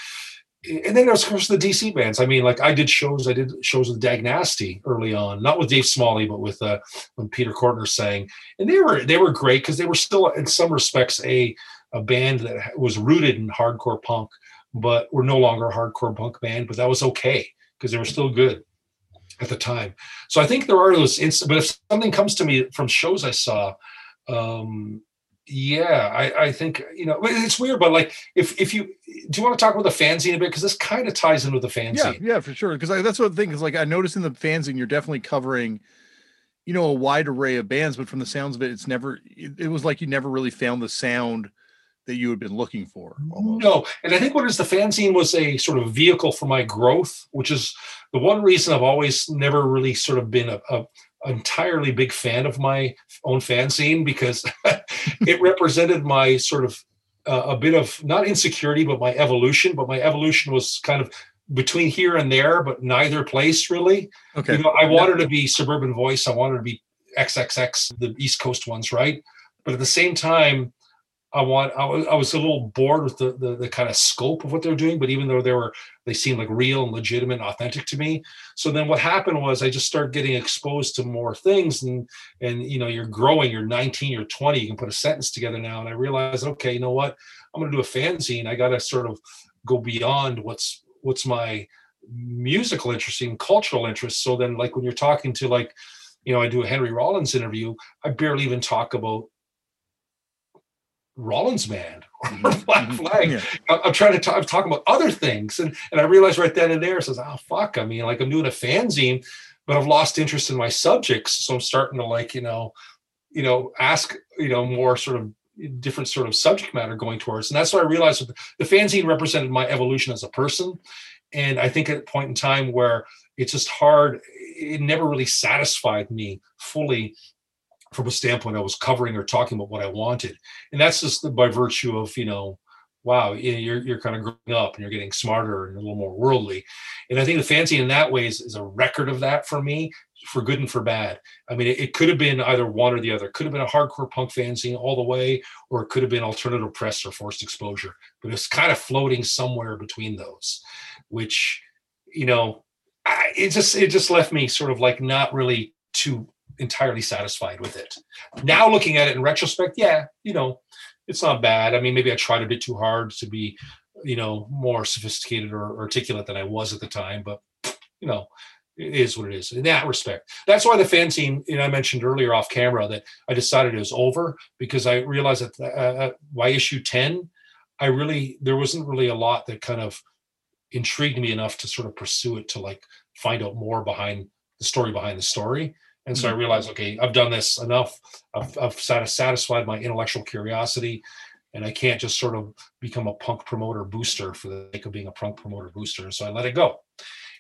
and then there's of course the DC bands. I mean, like I did shows, I did shows with Dag Nasty early on, not with Dave Smalley, but with uh, when Peter Cortner sang, and they were they were great because they were still in some respects a a band that was rooted in hardcore punk, but we're no longer a hardcore punk band. But that was okay because they were still good at the time. So I think there are those instances. But if something comes to me from shows I saw, um, yeah, I, I think you know it's weird, but like if if you do you want to talk about the fanzine a bit because this kind of ties in with the fanzine. Yeah, yeah, for sure. Because that's what the thing is. Like I noticed in the fanzine, you're definitely covering, you know, a wide array of bands, but from the sounds of it, it's never. It, it was like you never really found the sound that you had been looking for. Almost. No, and I think what is the fanzine was a sort of vehicle for my growth, which is the one reason I've always never really sort of been a, a entirely big fan of my own fanzine because it represented my sort of uh, a bit of not insecurity but my evolution but my evolution was kind of between here and there but neither place really okay you know i wanted to be suburban voice i wanted to be xxx the east coast ones right but at the same time I want. I was, I was a little bored with the, the, the kind of scope of what they're doing, but even though they were, they seemed like real and legitimate, and authentic to me. So then what happened was I just started getting exposed to more things, and and you know you're growing. You're 19, you're 20. You can put a sentence together now, and I realized, okay, you know what? I'm going to do a fanzine. I got to sort of go beyond what's what's my musical interest and cultural interest. So then, like when you're talking to like, you know, I do a Henry Rollins interview, I barely even talk about Rollins band or mm-hmm. Black mm-hmm. Flag. Yeah. I'm trying to talk, I'm talking about other things. And, and I realized right then and there, says, oh, fuck. I mean, like I'm doing a fanzine, but I've lost interest in my subjects. So I'm starting to like, you know, you know, ask, you know, more sort of different sort of subject matter going towards. And that's what I realized the fanzine represented my evolution as a person. And I think at a point in time where it's just hard, it never really satisfied me fully from a standpoint I was covering or talking about what I wanted. And that's just by virtue of, you know, wow, you're, you're kind of growing up and you're getting smarter and a little more worldly. And I think the fanzine in that way is, is a record of that for me, for good and for bad. I mean, it, it, could have been either one or the other. It could have been a hardcore punk fanzine all the way, or it could have been alternative press or forced exposure. But it's kind of floating somewhere between those, which, you know, I, it just it just left me sort of like not really too entirely satisfied with it. Now looking at it in retrospect, yeah, you know, it's not bad. I mean, maybe I tried a bit too hard to be, you know, more sophisticated or articulate than I was at the time, but you know, it is what it is in that respect. That's why the fanzine, you know, I mentioned earlier off camera that I decided it was over because I realized that uh, uh by issue 10, I really, there wasn't really a lot that kind of intrigued me enough to sort of pursue it to like find out more behind the story behind the story. And so I mm-hmm. realized, okay, I've done this enough. I've, I've satisfied my intellectual curiosity, and I can't just sort of become a punk promoter booster for the sake of being a punk promoter booster. So I let it go,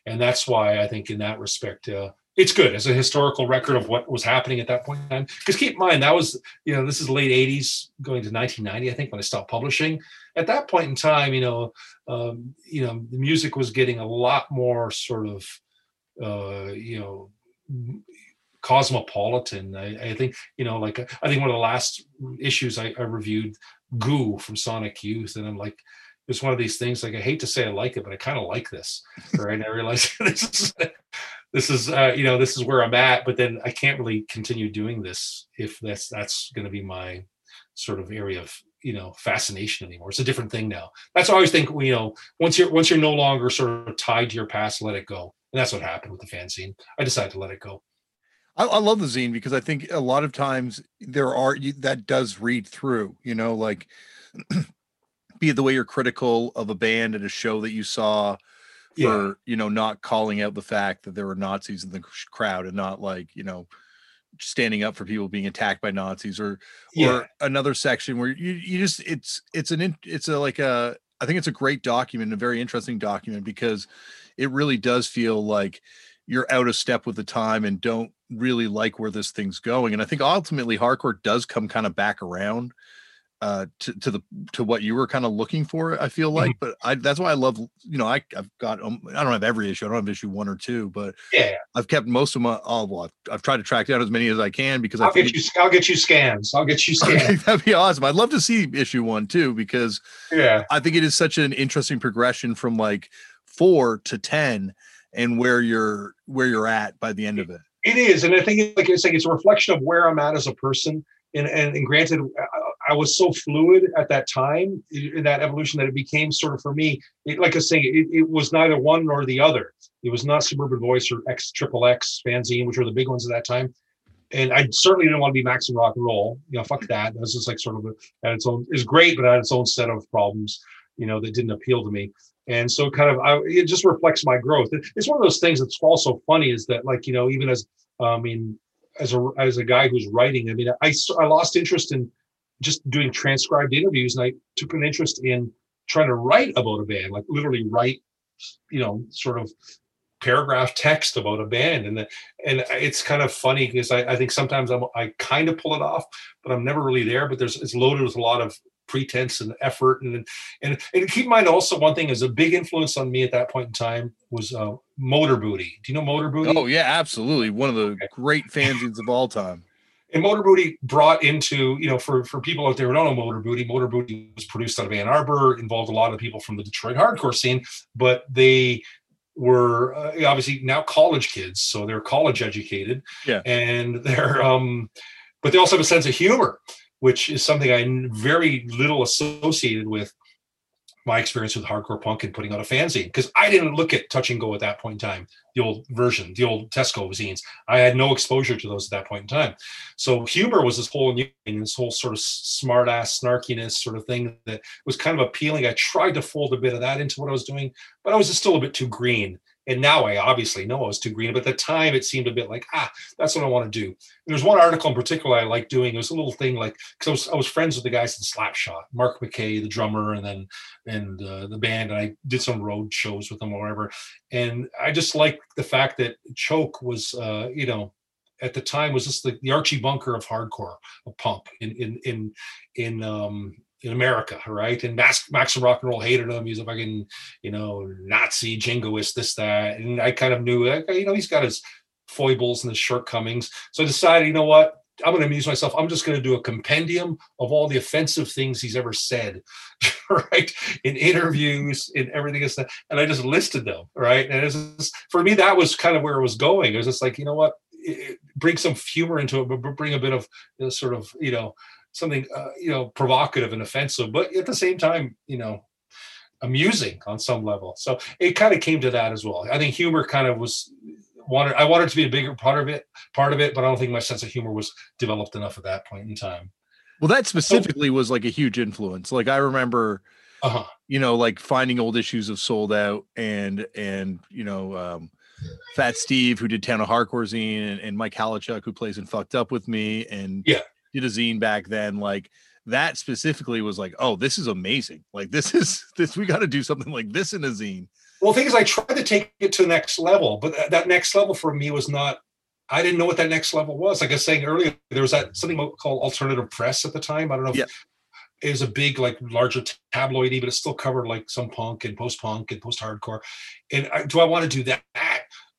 and that's why I think in that respect, uh, it's good as a historical record of what was happening at that point in time. Because keep in mind that was, you know, this is late '80s, going to 1990, I think, when I stopped publishing. At that point in time, you know, um, you know, the music was getting a lot more sort of, uh, you know cosmopolitan. I, I, think you know, like I think one of the last issues I, I, reviewed, Goo from Sonic Youth, and I'm like, it's one of these things. Like I hate to say I like it, but I kind of like this, right? and I realize this is this is uh, you know this is where I'm at, but then I can't really continue doing this if that's that's going to be my sort of area of you know fascination anymore. It's a different thing now. That's I always think you know once you're once you're no longer sort of tied to your past, let it go. And that's what happened with the fanzine. I decided to let it go. I, I, love the zine because I think a lot of times there are that does read through, you know, like be it the way you're critical of a band and a show that you saw for you know not calling out the fact that there were Nazis in the crowd and not like you know standing up for people being attacked by Nazis or Yeah. or another section where you you just it's it's an it's a like a I think it's a great document, a very interesting document because it really does feel like you're out of step with the time and don't really like where this thing's going. And I think ultimately hardcore does come kind of back around uh to, to the to what you were kind of looking for i feel like but i that's why i love you know i i've got um, i don't have every issue i don't have issue one or two but Yeah. i've kept most of my all well, I've, I've tried to track down as many as i can because I'll i get you. I'll get you scans. I'll get you scans. that'd be awesome i'd love to see issue one too because yeah. I think it is such an interesting progression from like four to ten and where you're where you're at by the end of it. It is, and I think, like I say, it's a reflection of where I'm at as a person. And and, and granted, I, was so fluid at that time in that evolution that it became sort of for me. It, like I say, it, it was neither one nor the other. It was not Suburban Voice or X Triple X fanzine, which were the big ones at that time. And I certainly didn't want to be Maximum Rock and Roll. You know, fuck that. This is like sort of a, had its own is great, but had its own set of problems. You know, that didn't appeal to me. And so, kind of, I, it just reflects my growth. It's one of those things that's also funny is that, like, you know, even as I mean, as a as a guy who's writing, I mean, i i lost interest in just doing transcribed interviews, and I took an interest in trying to write about a band, like literally write, you know, sort of paragraph text about a band, and the, and it's kind of funny because I, I think sometimes I'm I kind of pull it off, but I'm never really there. But there's it's loaded with a lot of pretense and effort and and and keep in mind also one thing is a big influence on me at that point in time was uh, Motor Booty. Do you know Motor Booty? Oh yeah, absolutely. One of the great fanzines of all time. and Motor Booty brought into, you know, for for people out there who don't know Motor Booty, Motor Booty was produced out of Ann Arbor, involved a lot of people from the Detroit hardcore scene, but they were uh, obviously now college kids, so they're college educated, Yeah. and they're, um, but they also have a sense of humor, which is something I very little associated with my experience with hardcore punk and putting out a fanzine because I didn't look at Touch and Go at that point in time, the old version, the old Tesco zines. I had no exposure to those at that point in time. So humor was this whole new thing, this whole sort of smart ass snarkiness sort of thing that was kind of appealing. I tried to fold a bit of that into what I was doing, but I was still a bit too green. And now I obviously know I was too green, but at the time it seemed a bit like, ah, that's what I want to do. There's one article in particular I like doing. It was a little thing like, because I was, I was friends with the guys in Slapshot, Mark McKay, the drummer, and then and uh, the band, and I did some road shows with them or whatever. And I just like the fact that Choke was, uh, you know, at the time was just the, the Archie Bunker of hardcore, of punk in in in in um in America, right? And Max Maximum Rock and Roll hated him. He's a fucking, you know, Nazi, jingoist, this, that. And I kind of knew, you know, he's got his foibles and his shortcomings. So I decided, you know what? I'm going to amuse myself. I'm just going to do a compendium of all the offensive things he's ever said, right? In interviews, in everything. And I just listed them, right? And just, for me, that was kind of where it was going. It was just like, you know what? It- bring some humor into it, but bring a bit of you know, sort of, you know, something, uh, you know, provocative and offensive, but at the same time, you know, amusing on some level. So it kind of came to that as well. I think humor kind of was wanted. I wanted to be a bigger part of it, part of it, but I don't think my sense of humor was developed enough at that point in time. Well, that specifically was like a huge influence. Like I remember, Uh huh. you know, like finding old issues of Sold Out and and you know, um, Fat Steve who did Town of Hardcore zine and, and Mike Haliechuk, who plays in Fucked Up with Me and Yeah. Did a zine back then. Like that specifically was like, oh, this is amazing. Like this is this we got to do something like this in a zine. Well, the thing is, I tried to take it to the next level, but that, that next level for me was not. I didn't know what that next level was. Like I was saying earlier, there was that something called alternative press at the time. I don't know if Yeah. it was a big, like larger tabloidy, but it still covered like some punk and post punk and post hardcore. And I, do I want to do that?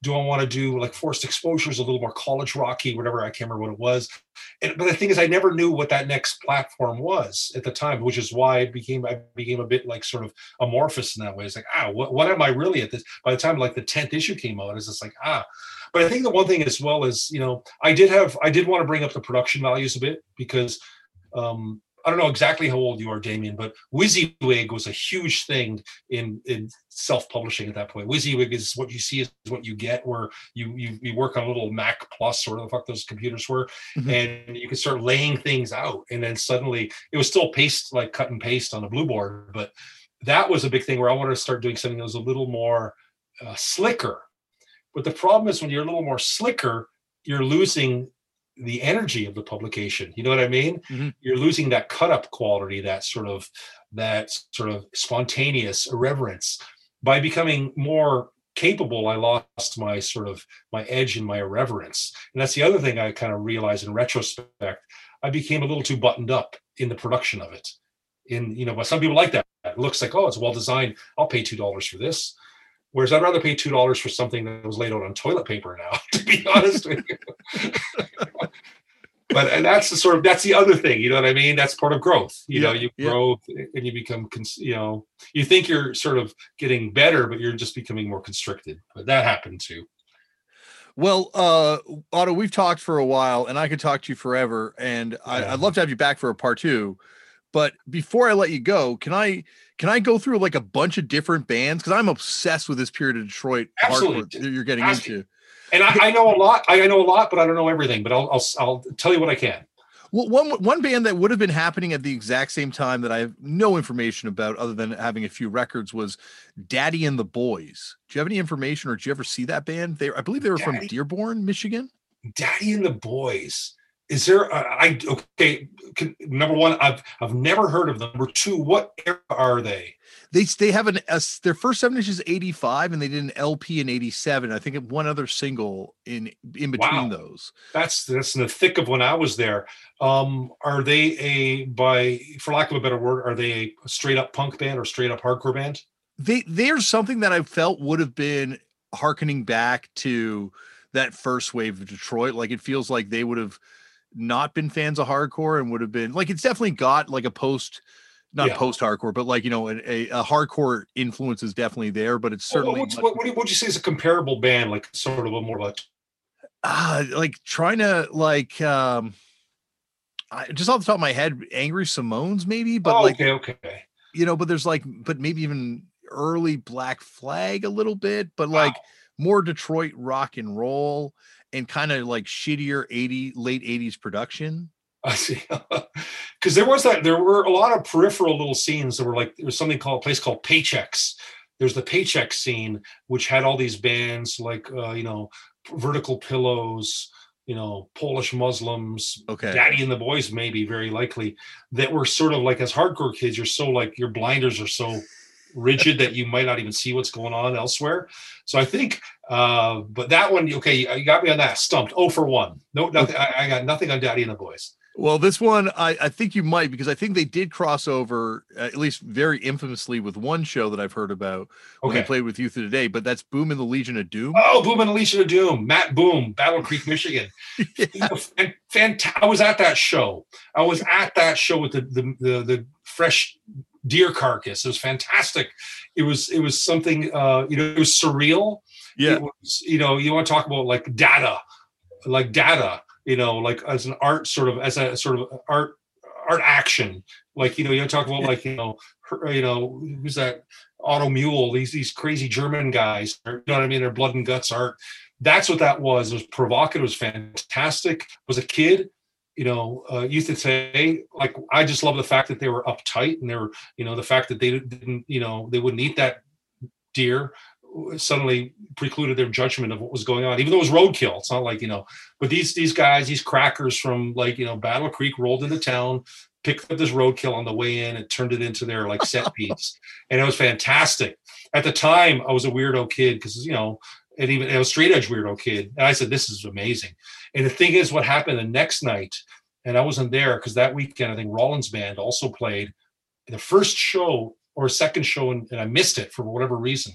Do I want to do like forced exposures, a little more college rocky, whatever? I can't remember what it was. And, but the thing is, I never knew what that next platform was at the time, which is why I became I became a bit like sort of amorphous in that way. It's like, ah, what, what am I really at this? By the time like the tenth issue came out, it's just like, ah. But I think the one thing as well is, you know, I did have I did want to bring up the production values a bit because um I don't know exactly how old you are, Damian, but WYSIWYG was a huge thing in in self-publishing at that point. WYSIWYG is what you see is what you get, where you you, you work on a little Mac Plus or whatever the fuck those computers were, Mhm. and you could start laying things out, and then suddenly it was still paste like cut and paste on a blue board, but that was a big thing where I wanted to start doing something that was a little more uh, slicker. But the problem is when you're a little more slicker, you're losing the energy of the publication. You know what I mean? Mhm. You're losing that cut up quality, that sort of that sort of spontaneous irreverence. By becoming more capable, I lost my sort of my edge and my irreverence. And that's the other thing I kind of realized in retrospect. I became a little too buttoned up in the production of it. In you know, but some people like that. It looks like, oh, it's well designed. I'll pay two dollars for this. Whereas I'd rather pay two dollars for something that was laid out on toilet paper now, to be honest with you. but and that's the sort of that's the other thing, you know what I mean? That's part of growth. You know, you yeah. grow and you become, you know, you think you're sort of getting better, but you're just becoming more constricted. But that happened too. Well, uh, Otto, we've talked for a while, and I could talk to you forever, and I, I'd love to have you back for a part two. But before I let you go, can I can I go through like a bunch of different bands because I'm obsessed with this period of Detroit Absolutely. hardcore that you're getting Ask into. And I, I know a lot. I know a lot, but I don't know everything. But I'll, I'll I'll tell you what I can. Well, one one band that would have been happening at the exact same time that I have no information about, other than having a few records, was Daddy and the Boys. Do you have any information, or did you ever see that band? They, I believe they were from Dearborn, Michigan. Daddy and the Boys. Is there? A, I okay. Can, number one, I've I've never heard of them. Number two, what era are they? They they have an a, their first seven inches eighty five, and they did an LP in eighty seven. I think one other single in in between Wow. those. That's that's in the thick of when I was there. Um, are they a by for lack of a better word, are they a straight up punk band or straight up hardcore band? They there's something that I felt would have been harkening back to that first wave of Detroit. Like it feels like they would have not been fans of hardcore and would have been like it's definitely got like a post not Yeah. post hardcore but like you know a, a, a hardcore influence is definitely there but it's certainly what, what, what would you say is a comparable band, like sort of a more like ah, like trying to like um I, just off the top of my head angry samoans maybe but oh, like okay, okay. you know but there's like but maybe even early black flag a little bit but like Wow. more detroit rock and roll and kind of like shittier 80 late 80s production I see. Because there was that, there were a lot of peripheral little scenes that were like, there was something called, a place called Paychecks. There's the Paycheck scene, which had all these bands like, uh, you know, Vertical Pillows, you know, Polish Muslims, okay Daddy and the Boys, maybe very likely, that were sort of like, as hardcore kids, you're so like, your blinders are so rigid that you might not even see what's going on elsewhere. So I think, uh, but that one, okay, you got me on that stumped. Oh for one. No, nothing. I, I got nothing on Daddy and the Boys. Well, this one I, I think you might because I think they did cross over at least very infamously with one show that I've heard about when they Okay. played with Youth of Today, but that's Boom in the Legion of Doom. Oh, Boom and the Legion of Doom, Matt Boom, Battle Creek, Michigan. Fantastic. I was at that show. I was at that show with the, the the the fresh deer carcass. It was fantastic. It was it was something uh you know it was surreal. Yeah. It was, you know, you want to talk about like data, like data, you know, like as an art sort of as a sort of art art action. Like, you know, you want to talk about like, you know, her, you know, who's that Otto Muehl, these these crazy German guys, you know what I mean? Their blood and guts art. That's what that was. It was provocative, it was fantastic. was a kid, you know, uh, youth of today, like I just love the fact that they were uptight and they were, you know, the fact that they didn't, you know, they wouldn't eat that deer suddenly precluded their judgment of what was going on, even though it was roadkill. It's not like, you know, but these these guys, these crackers from like, you know, Battle Creek rolled into town, picked up this roadkill on the way in and turned it into their like set piece. And it was fantastic. At the time, I was a weirdo kid because, you know, and even I was straight edge weirdo kid. And I said, this is amazing. And the thing is, what happened the next night, and I wasn't there because that weekend, I think Rollins Band also played the first show or second show, and, and I missed it for whatever reason.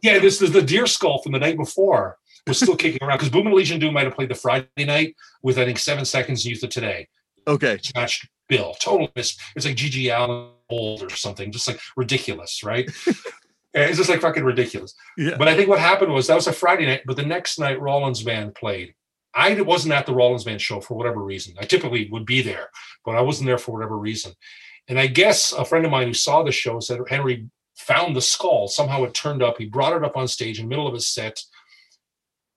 Yeah, this is the deer skull from the night before was still kicking around because Boom and Legion Doom might have played the Friday night with I think seven seconds youth of today. Okay. Matched bill, total miss. It's like GG Allen old or something, just like ridiculous, right? It's just like fucking ridiculous. Yeah. But I think what happened was that was a Friday night, but the next night Rollins Band played. I wasn't at the Rollins Band show for whatever reason. I typically would be there, but I wasn't there for whatever reason. And I guess a friend of mine who saw the show said Henry found the skull. Somehow it turned up. He brought it up on stage in the middle of his set,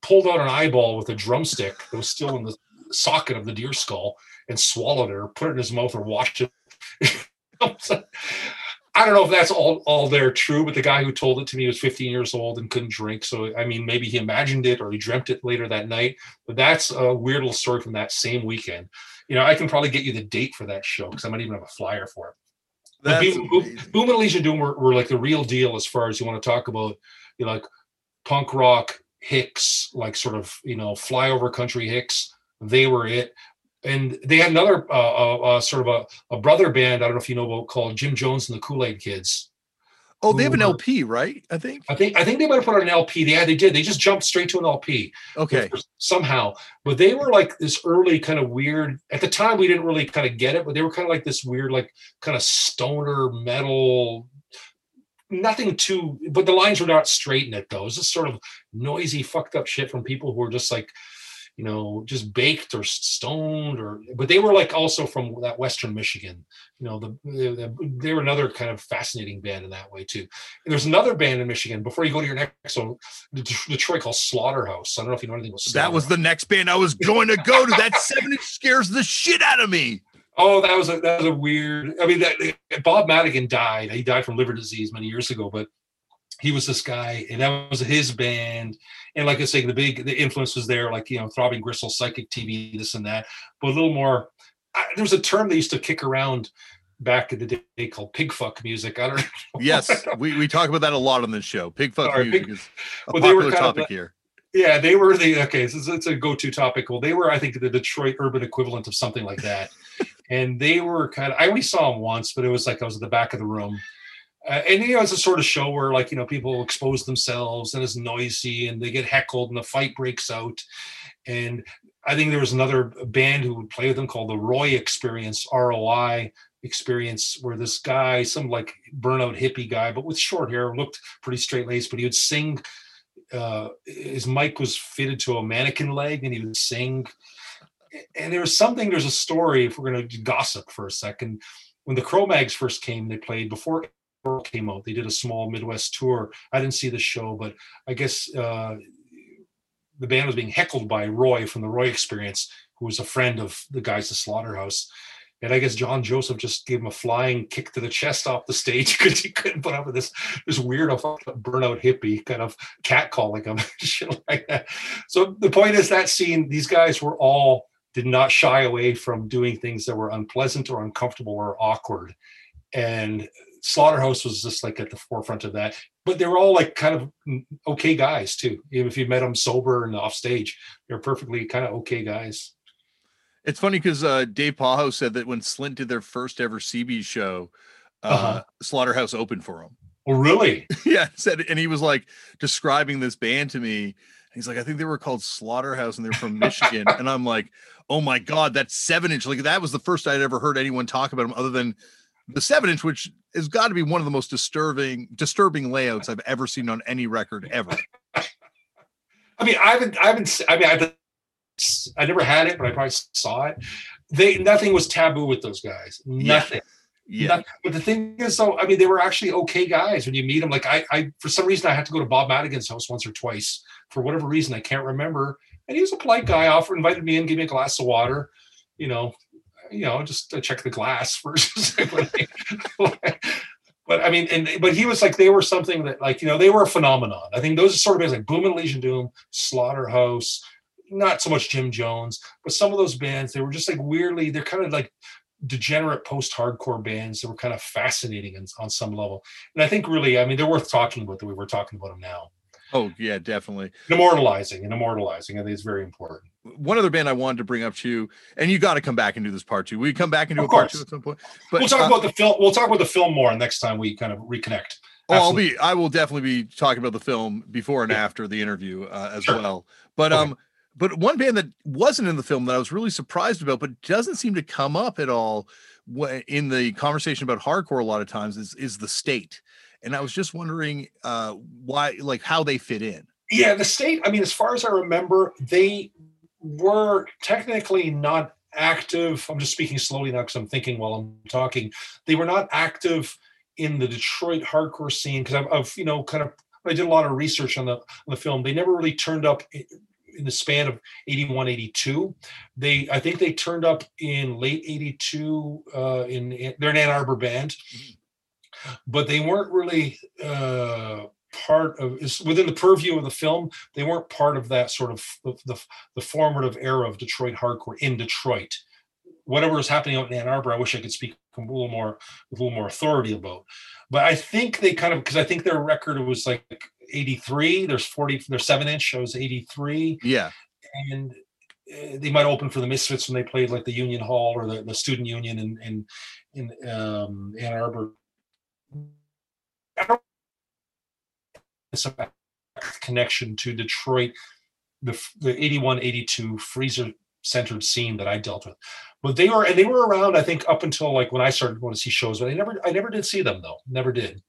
pulled out an eyeball with a drumstick that was still in the socket of the deer skull, and swallowed it or put it in his mouth or washed it. I don't know if that's all all there true, but the guy who told it to me was 15 years old and couldn't drink. So I mean, maybe he imagined it or he dreamt it later that night. But that's a weird little story from that same weekend. You know, I can probably get you the date for that show because I might even have a flyer for it. That's Boom, Boom. Boom and Legion Doom were, were like the real deal as far as you want to talk about, you know, like punk rock Hicks, like sort of you know flyover country Hicks. They were it, and they had another uh, uh, uh, sort of a, a brother band. I don't know if you know about called Jim Jones and the Kool Aid Kids. Oh, they have an LP, right? I think. I think I think they might have put out an LP. Yeah, they did. They just jumped straight to an LP Okay. somehow. But they were like this early kind of weird. At the time, we didn't really kind of get it, but they were kind of like this weird, like kind of stoner metal. Nothing too, but the lines were not straight in it though. It was just sort of noisy, fucked up shit from people who were just like, you know, just baked or stoned, or. But they were like also from that Western Michigan. You know, the, the they were another kind of fascinating band in that way too. And there's another band in Michigan. Before you go to your next one, Detroit called Slaughterhouse. I don't know if you know anything about That was the next band I was going to go to. That seven inch scares the shit out of me. Oh, that was a that was a weird. I mean, that Bob Madigan died. He died from liver disease many years ago, but he was this guy, and that was his band. And like I say, the big the influence was there, like you know, Throbbing Gristle, Psychic TV, this and that. But a little more. I, there was a term they used to kick around back in the day called pig fuck music. I don't know. Yes, we, we talk about that a lot on this show. Pig fuck Sorry, music pig- is a Well, they were popular kind of topic the- here. Yeah, they were the okay. So it's, it's a go-to topic. Well, they were, I think, the Detroit urban equivalent of something like that. and they were kind of. I only saw them once, but it was like I was at the back of the room. Uh, and you know, it's a sort of show where like you know people expose themselves and it's noisy and they get heckled and the fight breaks out. And I think there was another band who would play with them called the Roy Experience, ROI Experience, where this guy, some like burnout hippie guy, but with short hair, looked pretty straight laced, but he would sing uh, his mic was fitted to a mannequin leg and he would sing. And there was something, there's a story, if we're going to gossip for a second. When the Cro-Mags first came, they played before came out. They did a small Midwest tour. I didn't see the show, but I guess uh, the band was being heckled by Roy from the Roy Experience, who was a friend of the guys at Slaughterhouse. And I guess John Joseph just gave him a flying kick to the chest off the stage because he couldn't put up with this this weirdo burnout hippie kind of catcalling him, shit like that. So the point is that scene, these guys were all did not shy away from doing things that were unpleasant or uncomfortable or awkward. And Slaughterhouse was just like at the forefront of that. But they were all like kind of mm, okay guys too. Even if you met them sober and off stage, they're perfectly kind of okay guys. It's funny because uh, Dave Pajo said that when Slint did their first ever CB show, uh, Uh-huh. Slaughterhouse opened for him. Oh, really? yeah, said, and he was like describing this band to me. He's like, I think they were called Slaughterhouse, and they're from Michigan. and I'm like, oh my god, that's seven inch. Like that was the first I'd ever heard anyone talk about them, other than the seven inch, which has got to be one of the most disturbing, disturbing layouts I've ever seen on any record ever. I mean, I haven't, I haven't, I mean, I, I never had it, but I probably saw it. They, nothing was taboo with those guys. Yeah. Nothing. Yeah, Nothing. But the thing is, though, I mean, they were actually okay guys when you meet them. Like I, I, for some reason, I had to go to Bob Madigan's house once or twice for whatever reason. I can't remember. And he was a polite guy. Offered, invited me in, gave me a glass of water. You know, you know, just check the glass versus. but I mean, and but he was like, they were something that, like, you know, they were a phenomenon. I think those are sort of bands like Boom and Legion Doom, Slaughterhouse, not so much Jim Jones, but some of those bands, they were just like weirdly, they're kind of like degenerate post-hardcore bands that were kind of fascinating on, on some level. And I think really, I mean, they're worth talking about the way we're talking about them now. Oh yeah, definitely. Immortalizing and immortalizing, I think it's very important. One other band I wanted to bring up to you, and you got to come back and do this part two. We come back and do Of a part course. two at some point. But we'll talk uh, about the film. We'll talk about the film more next time we kind of reconnect. Oh, I'll be. I will definitely be talking about the film before and Yeah. after the interview uh, as Sure. well. But Okay. um, but one band that wasn't in the film that I was really surprised about, but doesn't seem to come up at all in the conversation about hardcore a lot of times is is the state. And I was just wondering uh, why, like, how they fit in. Yeah, the state, I mean, as far as I remember, they were technically not active. I'm just speaking slowly now because I'm thinking while I'm talking. They were not active in the Detroit hardcore scene because I've, I've, you know, kind of, I did a lot of research on the, on the film. They never really turned up in the span of 81, 82. They, I think they turned up in late 82 uh, in, in they're an Ann Arbor band. But they weren't really uh, part of is within the purview of the film. They weren't part of that sort of the, the, the formative era of Detroit hardcore in Detroit. Whatever is happening out in Ann Arbor, I wish I could speak a little more with a little more authority about. But I think they kind of because I think their record was like 83. There's 40. There's seven inch. shows 83. Yeah. And uh, they might open for the Misfits when they played like the Union Hall or the, the Student Union in in in um, Ann Arbor. Connection to Detroit, the the 81 82 freezer centered scene that I dealt with. But they were and they were around, I think, up until like when I started going to see shows, but I never I never did see them though. Never did.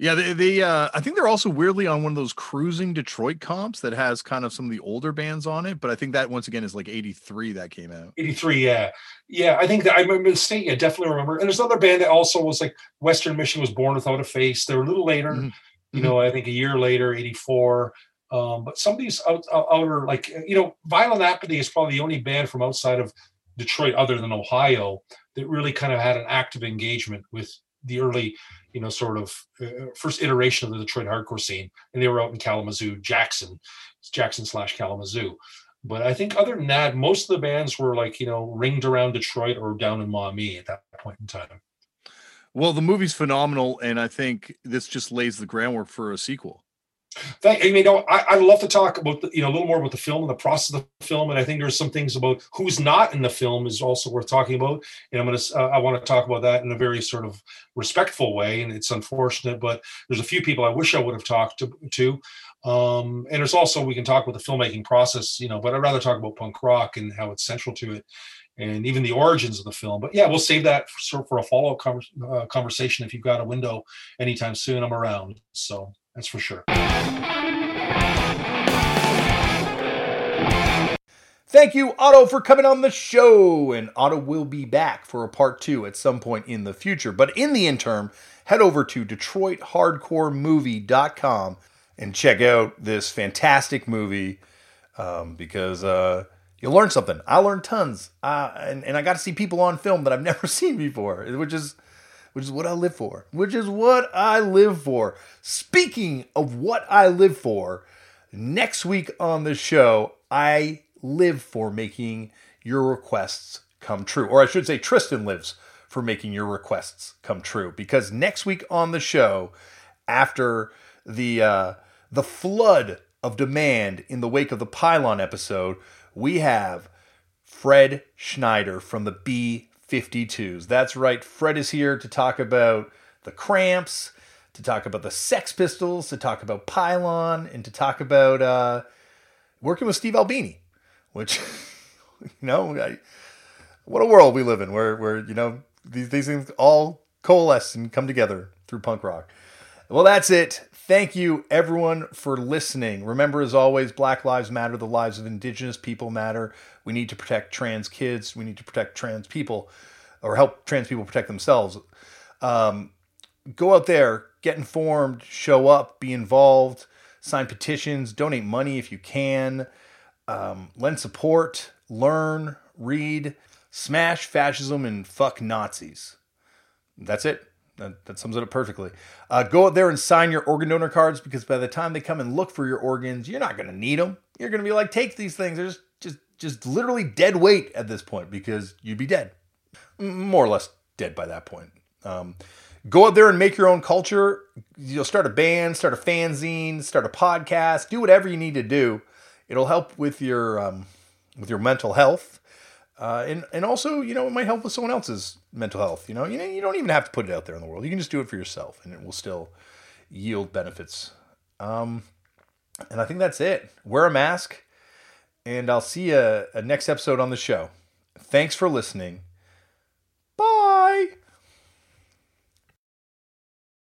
Yeah, they, they uh I think they're also weirdly on one of those cruising Detroit comps that has kind of some of the older bands on it, but I think that once again is like 83 that came out. 83, yeah. Yeah, I think that I remember the state, yeah, definitely remember. And there's another band that also was like Western Mission was born without a face. They were a little later, mm-hmm. you know, I think a year later, 84. Um, but some of these out, out, outer, like, you know, Violent Apathy is probably the only band from outside of Detroit, other than Ohio, that really kind of had an active engagement with the early you know, sort of uh, first iteration of the Detroit hardcore scene, and they were out in Kalamazoo, Jackson, Jackson slash Kalamazoo. But I think other than that, most of the bands were like you know ringed around Detroit or down in Maumee at that point in time. Well, the movie's phenomenal, and I think this just lays the groundwork for a sequel. Thank, I mean, you know, I, I love to talk about the, you know a little more about the film and the process of the film, and I think there's some things about who's not in the film is also worth talking about. And I'm gonna uh, I want to talk about that in a very sort of respectful way, and it's unfortunate, but there's a few people I wish I would have talked to. to. Um, and there's also we can talk about the filmmaking process, you know, but I'd rather talk about punk rock and how it's central to it and even the origins of the film. But yeah, we'll save that for, for a follow up uh, conversation. If you've got a window anytime soon, I'm around. So that's for sure. Thank you, Otto, for coming on the show. And Otto will be back for a part two at some point in the future. But in the interim, head over to DetroitHardcoreMovie.com and check out this fantastic movie um, because uh, you'll learn something. I learned tons. Uh, and, and I got to see people on film that I've never seen before, which is which is what I live for. Which is what I live for. Speaking of what I live for, next week on the show, I live for making your requests come true. Or I should say, Tristan lives for making your requests come true. Because next week on the show, after the uh, the flood of demand in the wake of the pylon episode, we have Fred Schneider from the B 52s. That's right, Fred is here to talk about the Cramps, to talk about the Sex Pistols, to talk about Pylon, and to talk about uh, working with Steve Albini, which, you know, I, what a world we live in where, where you know, these, these things all coalesce and come together through punk rock. Well, that's it. Thank you, everyone, for listening. Remember, as always, Black Lives Matter, the lives of Indigenous people matter. We need to protect trans kids. We need to protect trans people or help trans people protect themselves. Um, go out there, get informed, show up, be involved, sign petitions, donate money if you can, um, lend support, learn, read, smash fascism, and fuck Nazis. That's it. That, that sums it up perfectly. Uh, go out there and sign your organ donor cards because by the time they come and look for your organs, you're not going to need them. You're going to be like, take these things. They're just, just, just literally dead weight at this point because you'd be dead. More or less dead by that point. Um, go out there and make your own culture. You'll start a band, start a fanzine, start a podcast, do whatever you need to do. It'll help with your um, with your mental health. Uh, and and also, you know, it might help with someone else's mental health. You know, you you don't even have to put it out there in the world. You can just do it for yourself, and it will still yield benefits. Um, and I think that's it. Wear a mask, and I'll see you uh, next episode on the show. Thanks for listening. Bye.